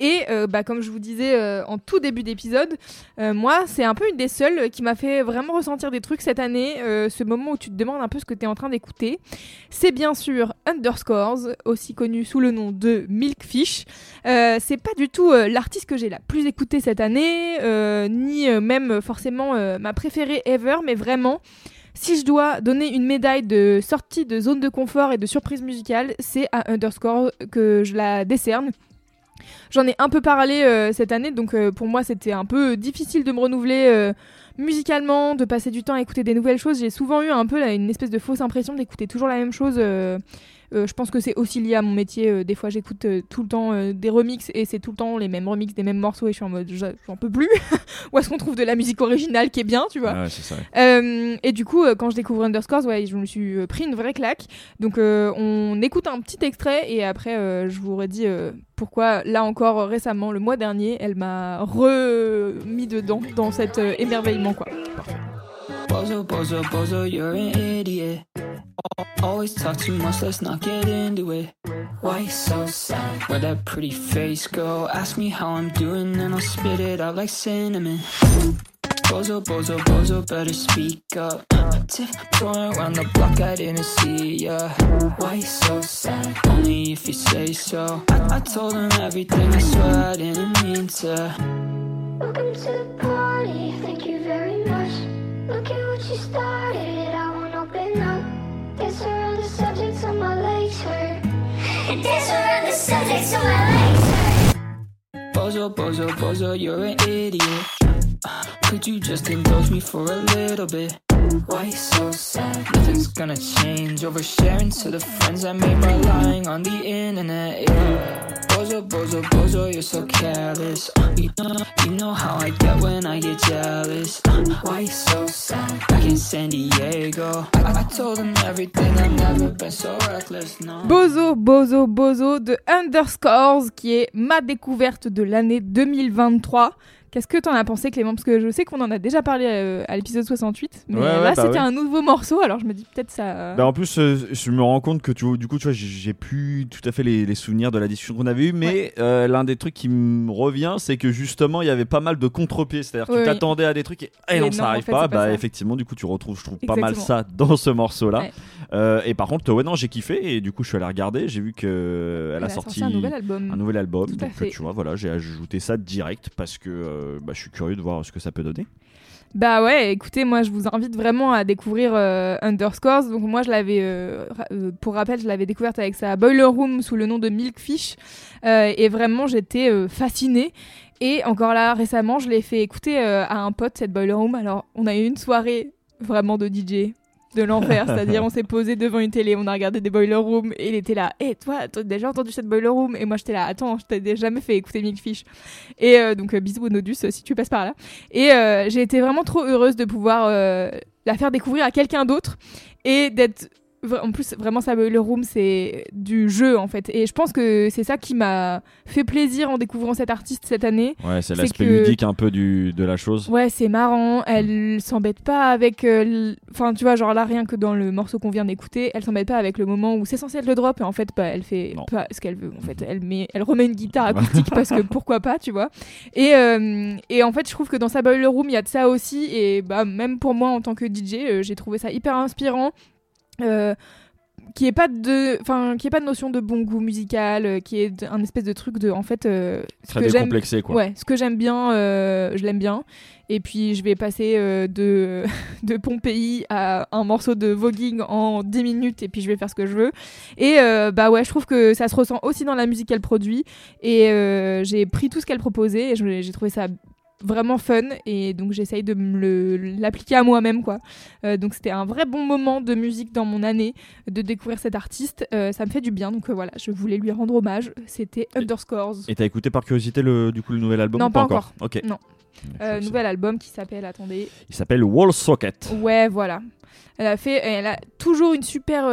Et euh, bah comme je vous disais en tout début d'épisode, moi c'est un peu une des seules qui m'a fait vraiment ressentir des trucs cette année. ce moment où tu te demandes un peu ce que tu es en train d'écouter, c'est bien sûr Underscores, aussi connu sous le nom de Milkfish. C'est pas du tout l'artiste que j'ai la plus écouté cette année, ni même forcément ma préférée ever, mais vraiment, si je dois donner une médaille de sortie de zone de confort et de surprise musicale, c'est à Underscore que je la décerne. J'en ai un peu parlé euh, cette année, donc euh, pour moi c'était un peu difficile de me renouveler euh, musicalement, de passer du temps à écouter des nouvelles choses. J'ai souvent eu un peu une espèce de fausse impression d'écouter toujours la même chose. Euh, je pense que c'est aussi lié à mon métier. euh, des fois, j'écoute euh, tout le temps des remixes et c'est tout le temps les mêmes remixes des mêmes morceaux et je suis en mode j'en peux plus. Où est-ce qu'on trouve de la musique originale qui est bien, tu vois? Ah ouais, c'est ça. et du coup, quand je découvre Underscores, ouais, je me suis pris une vraie claque. Donc, on écoute un petit extrait et après, je vous redis pourquoi, là encore, récemment, le mois dernier, elle m'a remis dedans, dans cet émerveillement, quoi. Bozo, bozo, bozo, you're an idiot. Always talk too much, let's not get into it. Why so sad? Where that pretty face go? Ask me how I'm doing and I'll spit it out like cinnamon. Bozo, bozo, bozo, better speak up. Tiptoeing around the block, I didn't see ya. Why so sad? Only if you say so. I, I told him everything, I swear I didn't mean to. Welcome to the party, thank you very much. Look at what you started, I won't open up. Dance around the subject till my legs hurt. And dance around the subject till my legs hurt. Bozo, bozo, bozo, you're an idiot. Could you just indulge me for a little bit? Why so sad? Nothing's gonna change. Oversharing to the friends I made by lying on the internet. Bozo, bozo, bozo, you're so careless. Uh, You know, you know how I get when I get jealous. Uh, Why so sad? San Diego, I, told them everything. I've never been so reckless. No. Bozo, Bozo, Bozo de Underscores, qui est ma découverte de l'année 2023. Qu'est-ce que t'en as pensé, Clément? Parce que je sais qu'on en a déjà parlé euh, à l'épisode 68, mais Ouais, ouais, là bah c'était ouais. un nouveau morceau, alors je me dis peut-être ça. Bah, en plus, euh, je me rends compte que tu, du coup, tu vois, j'ai- plus tout à fait les, les souvenirs de la discussion qu'on avait eue, mais euh, l'un des trucs qui me revient, c'est que justement, il y avait pas mal de contre-pieds. C'est-à-dire que tu t'attendais à des trucs et, eh non, non, ça en arrive fait, pas. Bah, effectivement, du coup, tu retrouves, je trouve, pas mal ça dans ce morceau-là. Euh, et par contre, ouais, non, j'ai kiffé et du coup, je suis allé regarder. J'ai vu qu'elle Elle a sorti un nouvel album. un nouvel album. Donc, tu vois, voilà, j'ai ajouté ça direct parce que euh, bah, je suis curieux de voir ce que ça peut donner. Bah ouais, écoutez, moi je vous invite vraiment à découvrir euh, Underscores. Donc moi je l'avais, euh, euh, pour rappel, je l'avais découverte avec sa Boiler Room sous le nom de Milkfish. Euh, et vraiment j'étais euh, fascinée. Et encore là, récemment, je l'ai fait écouter euh, à un pote, cette Boiler Room. Alors on a eu une soirée vraiment de DJ. De l'enfer, c'est-à-dire on s'est posé devant une télé, on a regardé des boiler rooms et il était là, hé toi, t'as déjà entendu cette boiler room? Et moi j'étais là, attends, je t'ai jamais fait écouter Milkfish. Et euh, donc euh, bisous au Nodus euh, si tu passes par là. Et euh, j'ai été vraiment trop heureuse de pouvoir la faire découvrir à quelqu'un d'autre et d'être. En plus, vraiment, ça, le room, c'est du jeu en fait. Et je pense que c'est ça qui m'a fait plaisir en découvrant cet artiste cette année. Ouais, c'est l'aspect que- ludique un peu du, de la chose. Ouais, c'est marrant. Elle s'embête pas avec. euh, Enfin, tu vois, genre là, rien que dans le morceau qu'on vient d'écouter, elle s'embête pas avec le moment où c'est censé être le drop et en fait, bah, elle fait Non. pas ce qu'elle veut. En fait, elle, met... elle remet une guitare acoustique parce que pourquoi pas, tu vois. Et, euh, et en fait, je trouve que dans sa Boiler Room, il y a de ça aussi. Et bah, même pour moi, en tant que DJ, euh, j'ai trouvé ça hyper inspirant. Euh, qui est pas de, enfin, qui est pas de notion de bon goût musical, euh, qui est un espèce de truc de, en fait, euh, ce Très que décomplexé, quoi. ouais, ce que j'aime bien, euh, je l'aime bien. Et puis je vais passer de de Pompéi à un morceau de voguing en 10 minutes et puis je vais faire ce que je veux. Et bah ouais, je trouve que ça se ressent aussi dans la musique qu'elle produit. Et j'ai pris tout ce qu'elle proposait et j'ai trouvé ça vraiment fun et donc j'essaye de me l'appliquer à moi-même quoi. Euh, donc c'était un vrai bon moment de musique dans mon année de découvrir cet artiste. Euh, ça me fait du bien donc euh, voilà, je voulais lui rendre hommage. C'était Underscores. Et t'as écouté par curiosité le, du coup, le nouvel album Non, ou pas encore. Ok. Non. Nouvel album qui s'appelle, attendez, Il s'appelle Wall Socket. Ouais, voilà. Elle a fait, elle a toujours une super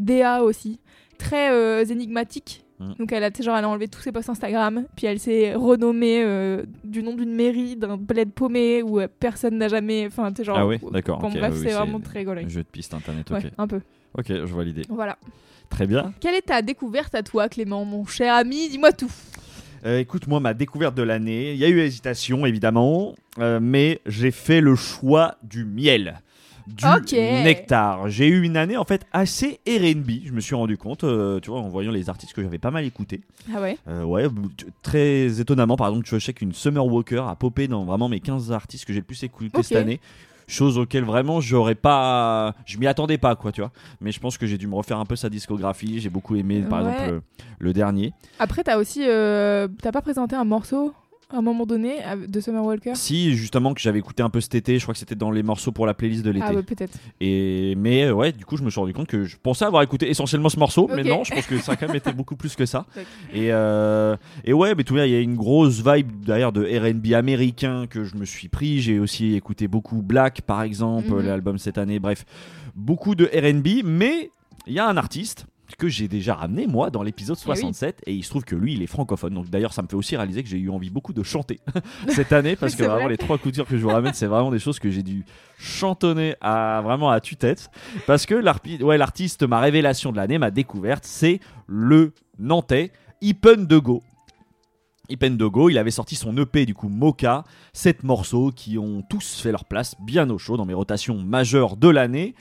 DA aussi, très énigmatique. Mm. Donc elle a, tu sais, genre, elle a enlevé tous ses posts Instagram, puis elle s'est renommée euh, du nom d'une mairie, d'un bled paumé où euh, personne n'a jamais, enfin, tu sais, genre. Ah oui, d'accord. Bon, ok, bref, oui, c'est vraiment très gaulerie. un Jeu de piste internet, Ouais, ok. un peu. Ok, je vois l'idée. Voilà. Très bien. Quelle est ta découverte à toi, Clément, mon cher ami? Dis-moi tout. Euh, écoute, moi, ma découverte de l'année, il y a eu hésitation, évidemment, euh, mais j'ai fait le choix du miel. Du nectar. J'ai eu une année en fait assez RB, je me suis rendu compte, euh, tu vois, en voyant les artistes que j'avais pas mal écoutés. Ah ouais Euh, ouais, très étonnamment, par exemple, je sais qu'une Summer Walker a popé dans vraiment mes 15 artistes que j'ai le plus cette année. Chose auxquelles vraiment j'aurais pas. Je m'y attendais pas, quoi, tu vois. Mais je pense que j'ai dû me refaire un peu sa discographie. J'ai beaucoup aimé, par Ouais. exemple, le, le dernier. Après, t'as aussi, euh, t'as pas présenté un morceau à un moment donné de Summer Walker Si, justement, que j'avais écouté un peu cet été. Je crois que c'était dans les morceaux pour la playlist de l'été. Ah ouais, peut-être. Et mais euh, ouais, du coup, je me suis rendu compte que je pensais avoir écouté essentiellement ce morceau, mais non, je pense que ça a quand même été beaucoup plus que ça. Et euh, et ouais, mais tout bien, il y a une grosse vibe d'ailleurs de R&B américain que je me suis pris. J'ai aussi écouté beaucoup Black, par exemple, Mhm. l'album cette année. Bref, beaucoup de R&B, mais il y a un artiste que j'ai déjà ramené moi dans l'épisode Eh oui. 67 et il se trouve que lui il est francophone donc d'ailleurs ça me fait aussi réaliser que j'ai eu envie beaucoup de chanter cette année parce que vraiment vrai. les trois coups de que je vous ramène c'est vraiment des choses que j'ai dû chantonner à vraiment à tue-tête parce que ouais, l'artiste ma révélation de l'année ma découverte c'est le nantais Ipen Dego Ipen Dogo, il avait sorti son EP du coup Mocha, sept morceaux qui ont tous fait leur place bien au chaud dans mes rotations majeures de l'année.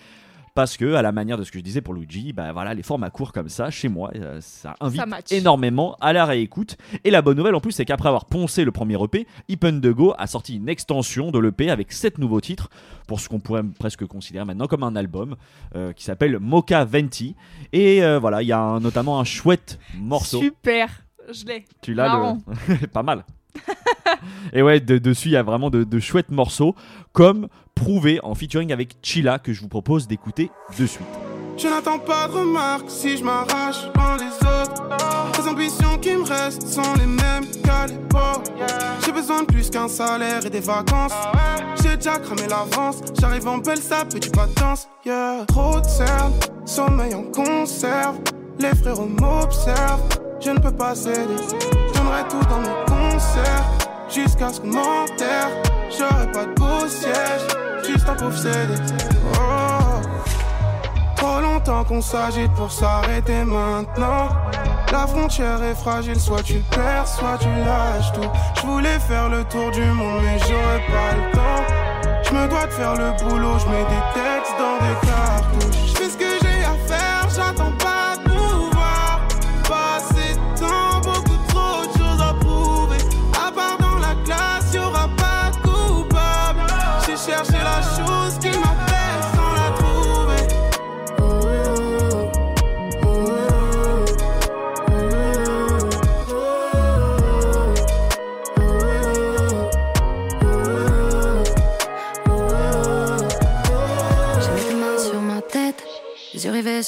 Parce que, à la manière de ce que je disais pour Luigi, bah voilà, les formats courts comme ça, chez moi, euh, ça invite Ça énormément à la réécoute. Et la bonne nouvelle en plus, c'est qu'après avoir poncé le premier EP, Ipen Dego a sorti une extension de l'EP avec sept nouveaux titres pour ce qu'on pourrait presque considérer maintenant comme un album euh, qui s'appelle Mocha Venti. Et euh, voilà, il y a un- notamment un chouette morceau. Super, je l'ai. Tu l'as le... Pas mal. Et ouais, de- dessus, il y a vraiment de, de chouettes morceaux, comme Prouvé en featuring avec Chila, que je vous propose d'écouter de suite. Je n'attends pas de remarques si je m'arrache loin des autres. Les ambitions qui me restent sont les mêmes qu'à l'époque. J'ai besoin de plus qu'un salaire et des vacances. J'ai déjà cramé l'avance. J'arrive en belle sape et du pas de. Yeah. Trop de cernes, sommeil en conserve. Les frérots m'observent. Je ne peux pas céder. Donnerai tout dans mes concerts. Jusqu'à ce qu'on m'enterre. J'aurai pas de beau siège. Juste un pauvre CD. Oh. Trop longtemps qu'on s'agite pour s'arrêter maintenant. La frontière est fragile, soit tu perds, soit tu lâches tout. Je voulais faire le tour du monde, mais j'aurais pas le temps. Je me dois de faire le boulot, je mets des textes dans des cartouches.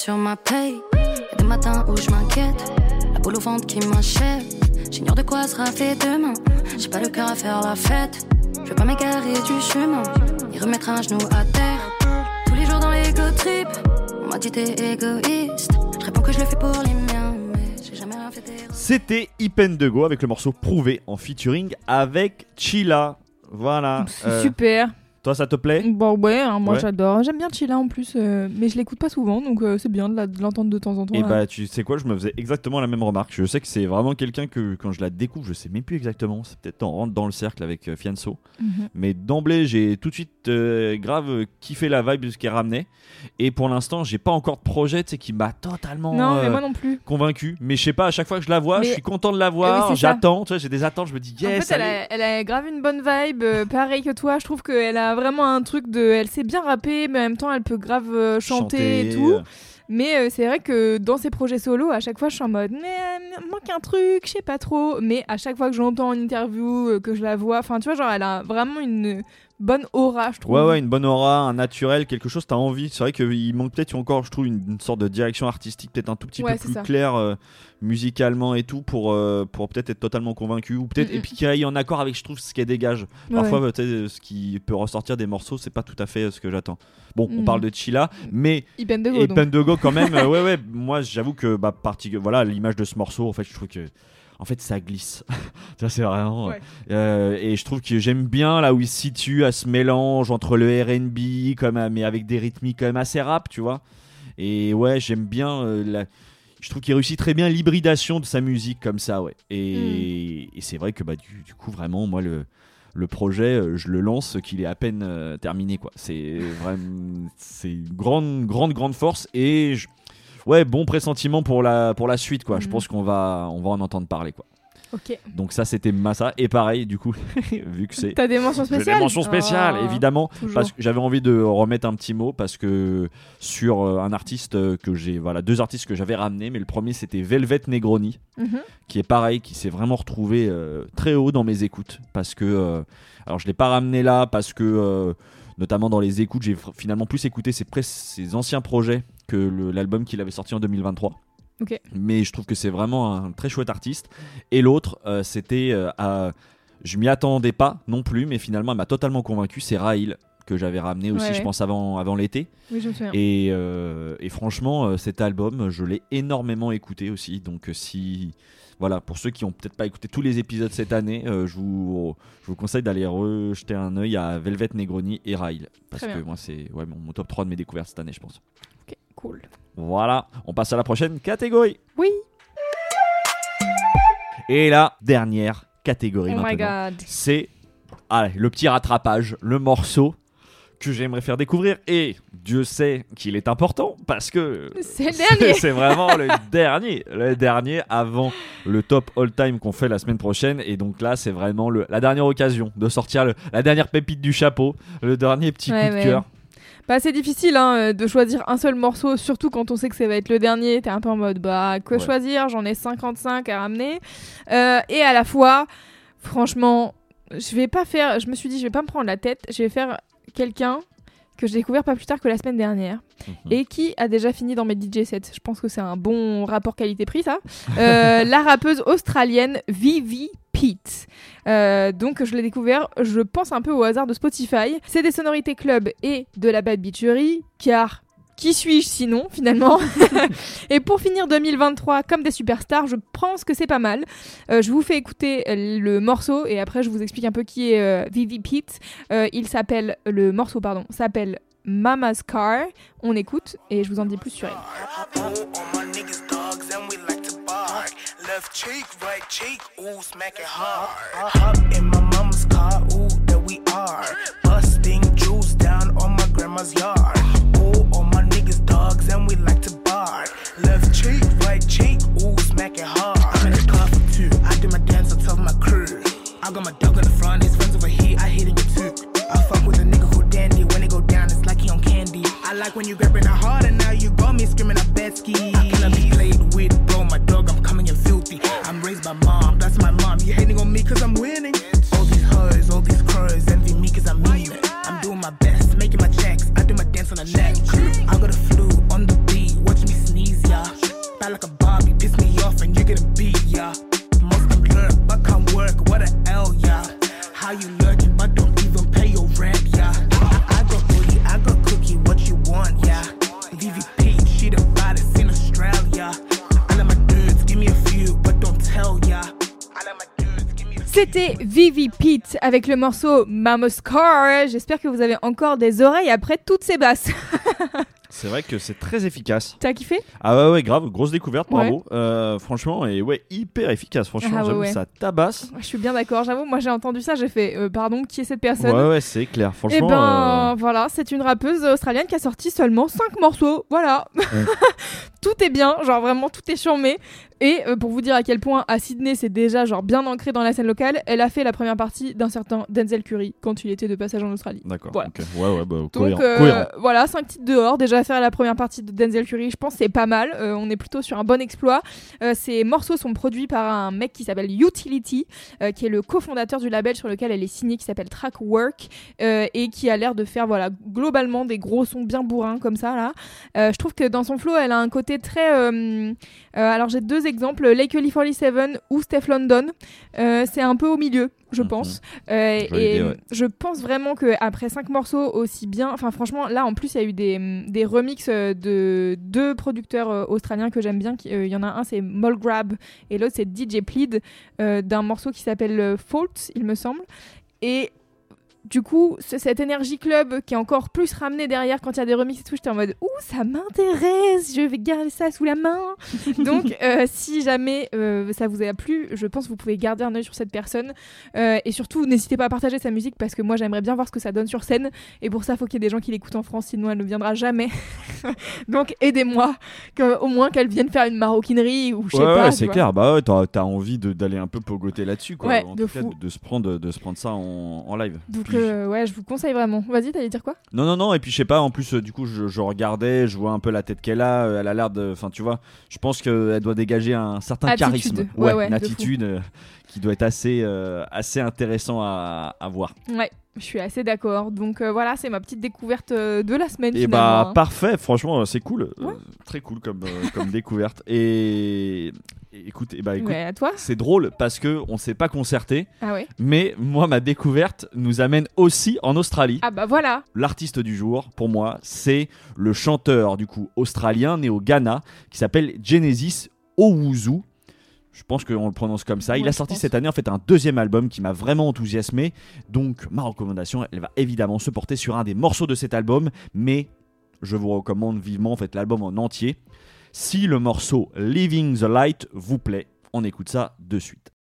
Sur ma paye. Y'a des matins où je m'inquiète, la boule au ventre qui m'achève. J'ignore de quoi sera fait demain. J'ai pas le cœur à faire la fête. Je veux pas m'égarer du chemin, ni remettre un genou à terre. Tous les jours dans l'ego trip, on m'a dit t'es égoïste. Je réponds que je le fais pour les miens, mais j'ai jamais rien fait. C'était Ipen Dego avec le morceau Prouvé en featuring avec Chila. Voilà. C'est Euh, super. Toi, ça te plaît? Bon, ouais, hein, moi Ouais. j'adore. J'aime bien Chilla en plus, euh, mais je l'écoute pas souvent, donc euh, c'est bien de l'entendre de temps en temps. Et là. bah, tu sais quoi, je me faisais exactement la même remarque. Je sais que c'est vraiment quelqu'un que quand je la découvre, je sais même plus exactement. C'est peut-être on rentre dans le cercle avec euh, Fianso. Mhm. Mais d'emblée, j'ai tout de suite grave kiffé la vibe de ce qu'elle ramenait. Et pour l'instant, j'ai pas encore de projet qui m'a totalement Non, mais moi non plus. convaincu. Mais je sais pas, à chaque fois que je la vois, Mais- je suis content de la Eh oui, voir. J'attends, tu vois, j'ai des attentes. Je me dis, yes, en fait, elle a, elle a grave une bonne vibe, pareil que toi. Je trouve qu'elle a vraiment un truc de. Elle sait bien rapper, mais en même temps, elle peut grave euh, chanter, et tout. euh, Mais euh, c'est vrai que dans ses projets solo, à chaque fois, je suis en mode, mais manque un truc, je sais pas trop. Mais à chaque fois que je l'entends en interview, que je la vois, enfin, tu vois, genre, elle a vraiment une bonne aura, je trouve. Ouais, ouais, une bonne aura, un naturel, quelque chose, t'as envie. C'est vrai qu'il manque peut-être encore, je trouve, une, une sorte de direction artistique, peut-être un tout petit Ouais, peu plus ça. claire euh, musicalement et tout, pour, euh, pour peut-être être totalement convaincu. Ou peut-être, Mm, mm. et puis qu'il aille en accord avec, je trouve, ce qu'elle dégage. Ouais, Parfois, ouais. tu sais, ce qui peut ressortir des morceaux, c'est pas tout à fait euh, ce que j'attends. Bon, on Mm. parle de Chila, mais. Ipen de Go, quand même, ouais, ouais, moi j'avoue que, bah, voilà, l'image de ce morceau, en fait, je trouve que. En fait, ça glisse. vois, c'est vraiment. Ouais. euh, et je trouve que j'aime bien là où il se situe à ce mélange entre le RB, comme, euh, mais avec des rythmiques quand même assez rap, tu vois. Et ouais, j'aime bien. euh, la- Je trouve qu'il réussit très bien l'hybridation de sa musique comme ça, ouais. Et, et c'est vrai que, bah, du, du coup, vraiment, moi, le. Le projet, euh, je le lance qu'il est à peine euh, terminé, quoi. C'est vraiment, c'est une grande, grande, grande force et je- ouais, bon pressentiment pour la pour la suite, quoi. Je Mhm. pense qu'on va, on va en entendre parler, quoi. Ok. Donc ça, c'était Massa et pareil, du coup, vu que c'est T'as des mentions spéciales des mentions spéciales, Oh, évidemment, toujours. parce que j'avais envie de remettre un petit mot parce que sur euh, un artiste euh, que j'ai, voilà, deux artistes que j'avais ramenés, mais le premier c'était Velvet Negroni Mhm. qui est pareil, qui s'est vraiment retrouvé euh, très haut dans mes écoutes. Parce que, euh, alors je l'ai pas ramené là, parce que, euh, notamment dans les écoutes, j'ai finalement plus écouté ses, ses anciens projets que l'album qu'il avait sorti en 2023. Ok. Mais je trouve que c'est vraiment un très chouette artiste. Et l'autre, euh, c'était. euh, à- je m'y attendais pas non plus, mais finalement, elle m'a totalement convaincu. C'est Raïl, que j'avais ramené aussi, Ouais, je pense, avant, avant l'été. Oui, je me souviens. Et, euh, et franchement, euh, cet album, je l'ai énormément écouté aussi. Donc, si. Voilà, pour ceux qui ont peut-être pas écouté tous les épisodes cette année, je, vous, je vous conseille d'aller rejeter un œil à Velvet Negroni et Rail. Parce que moi, c'est ouais, mon, mon top 3 de mes découvertes cette année, je pense. Cool. Voilà, on passe à la prochaine catégorie. Oui. Et la dernière catégorie Oh maintenant, c'est le petit rattrapage, le morceau que j'aimerais faire découvrir. Et Dieu sait qu'il est important parce que C'est c'est vraiment le dernier, le dernier avant le top all time qu'on fait la semaine prochaine. Et donc là, c'est vraiment le, la dernière occasion de sortir le- la dernière pépite du chapeau, le dernier petit Ouais, coup de ouais. cœur. Bah, c'est difficile hein, euh, de choisir un seul morceau, surtout quand on sait que ça va être le dernier. T'es un peu en mode, bah, que Ouais. choisir? J'en ai 55 à ramener. Euh, et à la fois, franchement, je vais pas faire. Je me suis dit, je vais pas me prendre la tête. Je vais faire quelqu'un que j'ai découvert pas plus tard que la semaine dernière Mhm. et qui a déjà fini dans mes DJ sets. Je pense que c'est un bon rapport qualité-prix, ça. Euh, la rappeuse australienne Vivi Pete. Euh, donc je l'ai découvert, je pense un peu au hasard de Spotify. C'est des sonorités club et de la bad bitcherie, car qui suis-je sinon finalement Et pour finir 2023 comme des superstars, je pense que c'est pas mal. Euh, je vous fais écouter euh, le morceau et après je vous explique un peu qui est euh, Vivi Pete. Il s'appelle le morceau pardon s'appelle Mama's Car. On écoute et je vous en dis plus sur elle. Cheek, right cheek, ooh, smack it hard. I'm in the car for two, I do my dance on top of my crew. I got my dog on the front, his friends over here, I hit him too. I fuck with a nigga who dandy, when it go down, it's like he on candy. I like when you grabbing it hard and now you got me screaming a Betsky. I cannot be played with, bro, my dog, I'm coming in filthy. I'm raised by mom, that's my mom. You hating on me cause I'm winning. All these hoes, all these crows, envy me cause I'm mean. I'm doing my best, making my checks, I do my dance on the neck. C'était Vivi Pete avec le morceau Mama's Car. J'espère que vous avez encore des oreilles après toutes ces basses. C'est vrai que c'est très efficace. T'as kiffé? Ah ouais, ouais, grave, grosse découverte, Ouais. bravo. Euh, franchement, et ouais, hyper efficace, franchement, Ah ouais, j'avoue, ouais. ça tabasse. Je suis bien d'accord, j'avoue, moi j'ai entendu ça, j'ai fait euh, pardon, qui est cette personne? Ouais, ouais, c'est clair, Et franchement. ben euh, voilà, c'est une rappeuse australienne qui a sorti seulement 5 morceaux. Voilà. tout est bien, genre vraiment tout est charmé. Et euh, pour vous dire à quel point à Sydney c'est déjà genre bien ancré dans la scène locale, elle a fait la première partie d'un certain Denzel Curry quand il était de passage en Australie. D'accord, Voilà. ouais, ouais, bah, Donc cohérent. euh, cohérent. voilà, 5 titres dehors. Déjà faire la première partie de Denzel Curry, je pense c'est pas mal. Euh, on est plutôt sur un bon exploit. Euh, ces morceaux sont produits par un mec qui s'appelle Utility, qui est le cofondateur du label sur lequel elle est signée, qui s'appelle Trackwork, et qui a l'air de faire voilà globalement des gros sons bien bourrins comme ça là. Je trouve que dans son flow, elle a un côté très. euh, euh, alors j'ai deux exemples, Lake 47 ou Steph London. Euh, c'est un peu au milieu, je Mhm. pense. Et idée, ouais. je pense vraiment que après cinq morceaux aussi bien, enfin franchement là en plus il y a eu des, des remixes de deux producteurs australiens que j'aime bien. Il y en a un c'est Molgrab et l'autre c'est DJ Plead d'un morceau qui s'appelle Fault il me semble. Et du coup, ce- cette énergie club qui est encore plus ramenée derrière quand il y a des remixes et tout, j'étais en mode ouh, ça m'intéresse, je vais garder ça sous la main. Donc, euh, si jamais euh, ça vous a plu, je pense que vous pouvez garder un œil sur cette personne. Euh, et surtout, n'hésitez pas à partager sa musique parce que moi, j'aimerais bien voir ce que ça donne sur scène. Et pour ça, il faut qu'il y ait des gens qui l'écoutent en France, sinon elle ne viendra jamais. Donc, aidez-moi, au moins qu'elle vienne faire une maroquinerie ou je sais Ouais, pas. ouais, c'est clair. Bah ouais, t'as as envie d'aller un peu pogoter là-dessus, quoi. Ouais, en de tout cas, de, de se prendre, de se prendre ça en, en live. Donc, Puis- euh, ouais, je vous conseille vraiment. Vas-y, t'allais dire quoi? Non, non, non. Et puis je sais pas. En plus, euh, du coup, je, je regardais, je vois un peu la tête qu'elle a. euh, Elle a l'air de. Enfin, tu vois. Je pense qu'elle doit dégager un certain Attitude. charisme. Ouais, ouais, une attitude euh, qui doit être assez, assez intéressant à, à voir. Ouais, je suis assez d'accord. Donc euh, voilà, c'est ma petite découverte euh, de la semaine. Et finalement, bah hein. parfait, franchement, c'est cool, Euh, très cool comme, comme découverte. Et écoute, et bah écoute, Ouais, à toi c'est drôle parce que on s'est pas concerté, Ah ouais mais moi ma découverte nous amène aussi en Australie. Ah bah voilà L'artiste du jour, pour moi, c'est le chanteur du coup australien né au Ghana qui s'appelle Genesis Owuzu. Je pense qu'on le prononce comme ça. Il a sorti pense. cette année en fait un deuxième album qui m'a vraiment enthousiasmé. Donc ma recommandation, elle va évidemment se porter sur un des morceaux de cet album, mais je vous recommande vivement en fait l'album en entier. Si le morceau Living the Light vous plaît, on écoute ça de suite.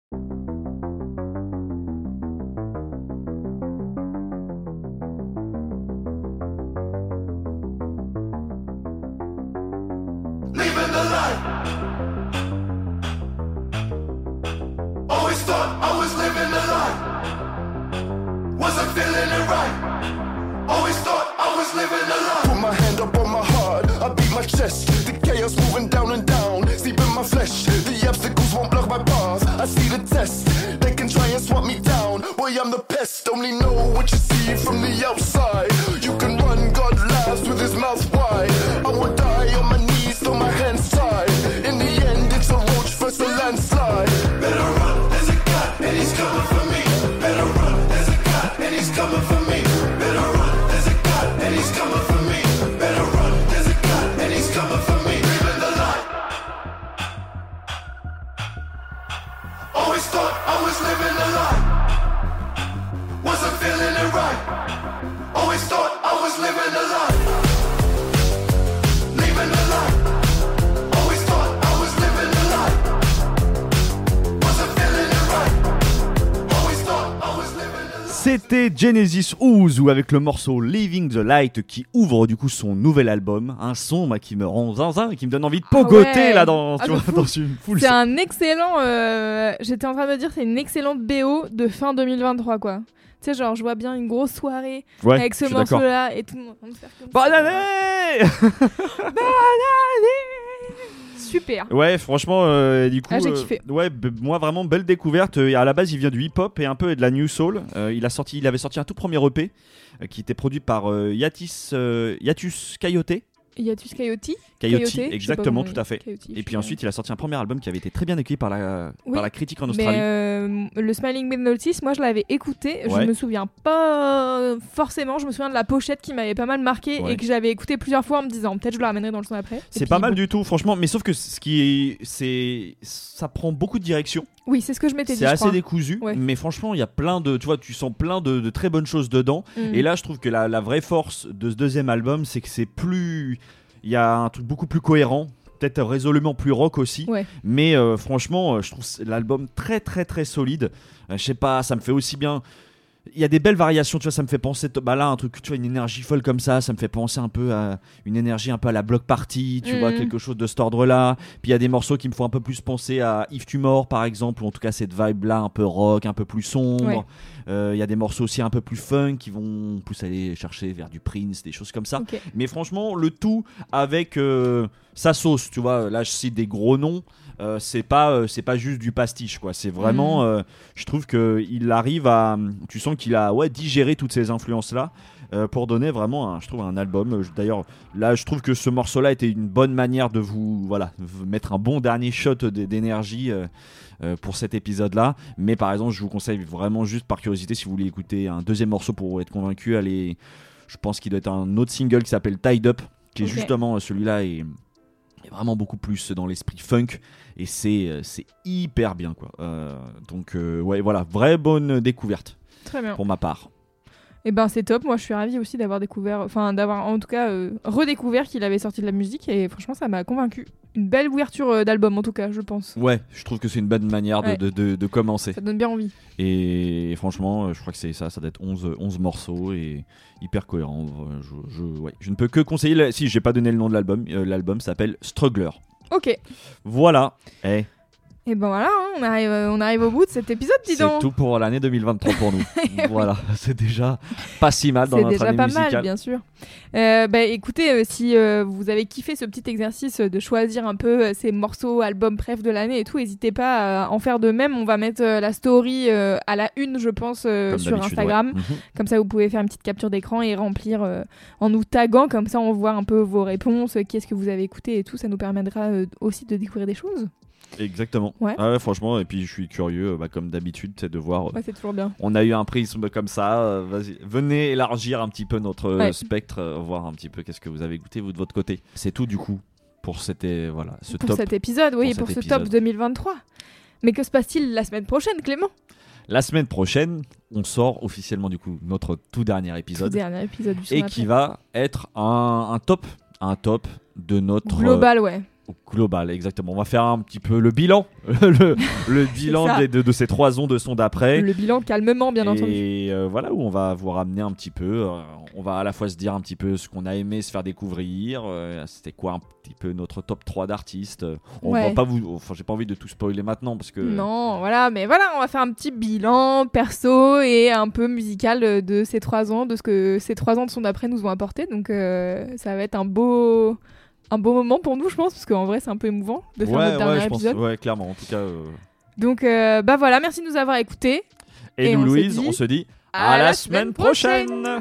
Living I'm the pest. Only know what you see from the outside. C'était Genesis Ouzou avec le morceau Living the Light qui ouvre du coup son nouvel album. Un son moi, qui me rend zinzin et qui me donne envie de pogoter ouais. là dans, Ah, tu vois, dans une foule. C'est un excellent. euh, J'étais en train de me dire, c'est une excellente BO de fin 2023, quoi. Tu sais, genre, je vois bien une grosse soirée Ouais, avec ce morceau-là et tout le monde faire comme Bonne ça. année Super. Ouais, franchement, euh, du coup, Ah, j'ai euh, ouais, b- moi vraiment belle découverte. Euh, à la base, il vient du hip-hop et un peu de la new soul. Euh, il a sorti, il avait sorti un tout premier EP euh, qui était produit par euh, Yatis, euh, Yatus Coyote. Yatus Coyote Coyote, exactement, tout à fait. Coyote, Et puis ensuite, il a sorti un premier album qui avait été très bien accueilli par la, Oui, par la critique en Mais Australie. euh, le Smiling Notice, moi je l'avais écouté. Ouais. Je me souviens pas forcément. Je me souviens de la pochette qui m'avait pas mal marqué Ouais. et que j'avais écouté plusieurs fois en me disant peut-être je le ramènerai dans le son après. C'est pas mal bon. du tout, franchement. Mais sauf que ce qui est, c'est, ça prend beaucoup de direction. Oui, c'est ce que je m'étais dit. C'est assez crois. décousu, Ouais. mais franchement, il y a plein de, tu vois, tu sens plein de, de très bonnes choses dedans. Mm. Et là, je trouve que la, la vraie force de ce deuxième album, c'est que c'est plus, il y a un truc beaucoup plus cohérent. Peut-être résolument plus rock aussi, Ouais. mais euh, franchement, euh, je trouve l'album très très très solide. Euh, je sais pas, ça me fait aussi bien. Il y a des belles variations, tu vois, ça me fait penser, bah là, un truc, tu vois, une énergie folle comme ça, ça me fait penser un peu à une énergie un peu à la block party, tu vois, quelque chose de cet ordre-là. Puis il y a des morceaux qui me font un peu plus penser à If Tu Mors, par exemple, ou en tout cas cette vibe-là, un peu rock, un peu plus sombre. Ouais. Euh, Il y a des morceaux aussi un peu plus funk qui vont plus aller chercher vers du Prince, des choses comme ça. Mais franchement, le tout avec euh, sa sauce, tu vois. Là, je cite des gros noms. euh, c'est pas, euh, c'est pas juste du pastiche, quoi. C'est vraiment, Mhm. euh, je trouve que il arrive à, tu sens qu'il a, ouais, digéré toutes ces influences là. pour donner vraiment, un, je trouve, un album. D'ailleurs, là, je trouve que ce morceau-là était une bonne manière de vous, voilà, mettre un bon dernier shot d'énergie pour cet épisode-là. Mais par exemple, je vous conseille vraiment juste par curiosité, si vous voulez écouter un deuxième morceau pour être convaincu, allez, je pense qu'il doit être un autre single qui s'appelle Tied Up, qui est justement celui-là est, est vraiment beaucoup plus dans l'esprit funk et c'est euh, c'est hyper bien quoi. Euh, donc euh, ouais, voilà, vraie bonne découverte Très bien. pour ma part. Et ben c'est top. Moi je suis ravie aussi d'avoir découvert, enfin d'avoir en tout cas euh, redécouvert qu'il avait sorti de la musique et franchement ça m'a convaincu. Une belle ouverture euh, d'album en tout cas, je pense. Ouais, je trouve que c'est une bonne manière de, Ouais. de- de- de commencer. Ça donne bien envie. Et franchement, euh, je crois que c'est ça, ça doit être 11, 11 morceaux et hyper cohérent. Je, je- ouais. je ne peux que conseiller, la- si j'ai pas donné le nom de l'album, euh, l'album s'appelle Struggler. Ok. Voilà, Eh, Et ben voilà, hein, on arrive, euh, on arrive au bout de cet épisode, dis c'est donc. tout pour l'année 2023 pour nous. voilà, c'est déjà pas si mal dans C'est notre déjà année pas musicale. mal, bien sûr. Euh, bah, écoutez, euh, si euh, vous avez kiffé ce petit exercice de choisir un peu ces morceaux, albums, bref de l'année et tout, n'hésitez pas à en faire de même. On va mettre la story à la une, je pense, sur Instagram. ouais. Mhm. Comme ça, vous pouvez faire une petite capture d'écran et remplir en nous taguant. Comme ça, on voit un peu vos réponses, qu'est-ce que vous avez écouté et tout. Ça nous permettra aussi de découvrir des choses. Exactement. Ouais. Ah ouais, franchement, et puis je suis curieux, bah, comme d'habitude, c'est de voir. euh, Ouais, c'est toujours bien. On a eu un prisme comme ça. euh, vas-y, venez élargir un petit peu notre euh, Ouais. spectre, euh, voir un petit peu qu'est-ce que vous avez goûté vous de votre côté. C'est tout du coup pour cet, voilà, ce pour top. cet épisode, oui, pour pour, ce top épisode. 2023. Mais que se passe-t-il la semaine prochaine, Clément? La semaine prochaine, on sort officiellement du coup notre tout dernier Tout épisode dernier épisode du et qui après. va être un, un top, un top de notre Global, ouais. Global, exactement. On va faire un petit peu le bilan, le, le bilan de, de ces trois ans de son d'après. Le bilan calmement, bien entendu. Et euh, voilà où on va vous ramener un petit peu. euh, on va à la fois se dire un petit peu ce qu'on a aimé se faire découvrir. euh, C'était quoi un petit peu notre top 3 d'artistes. On Ouais. va pas vous. Enfin, j'ai pas envie de tout spoiler maintenant parce que. Non, voilà, mais voilà, on va faire un petit bilan perso et un peu musical de ces trois ans, de ce que ces trois ans de son d'après nous ont apporté. Donc ça va être un beau, un beau moment pour nous, je pense, parce qu'en vrai c'est un peu émouvant de faire ouais, notre dernier ouais, pense. épisode. Ouais, clairement. En tout cas. euh, Donc euh, bah voilà, merci de nous avoir écoutés. Et, Et nous, on Louise, dit on se dit à à, la la semaine semaine prochaine.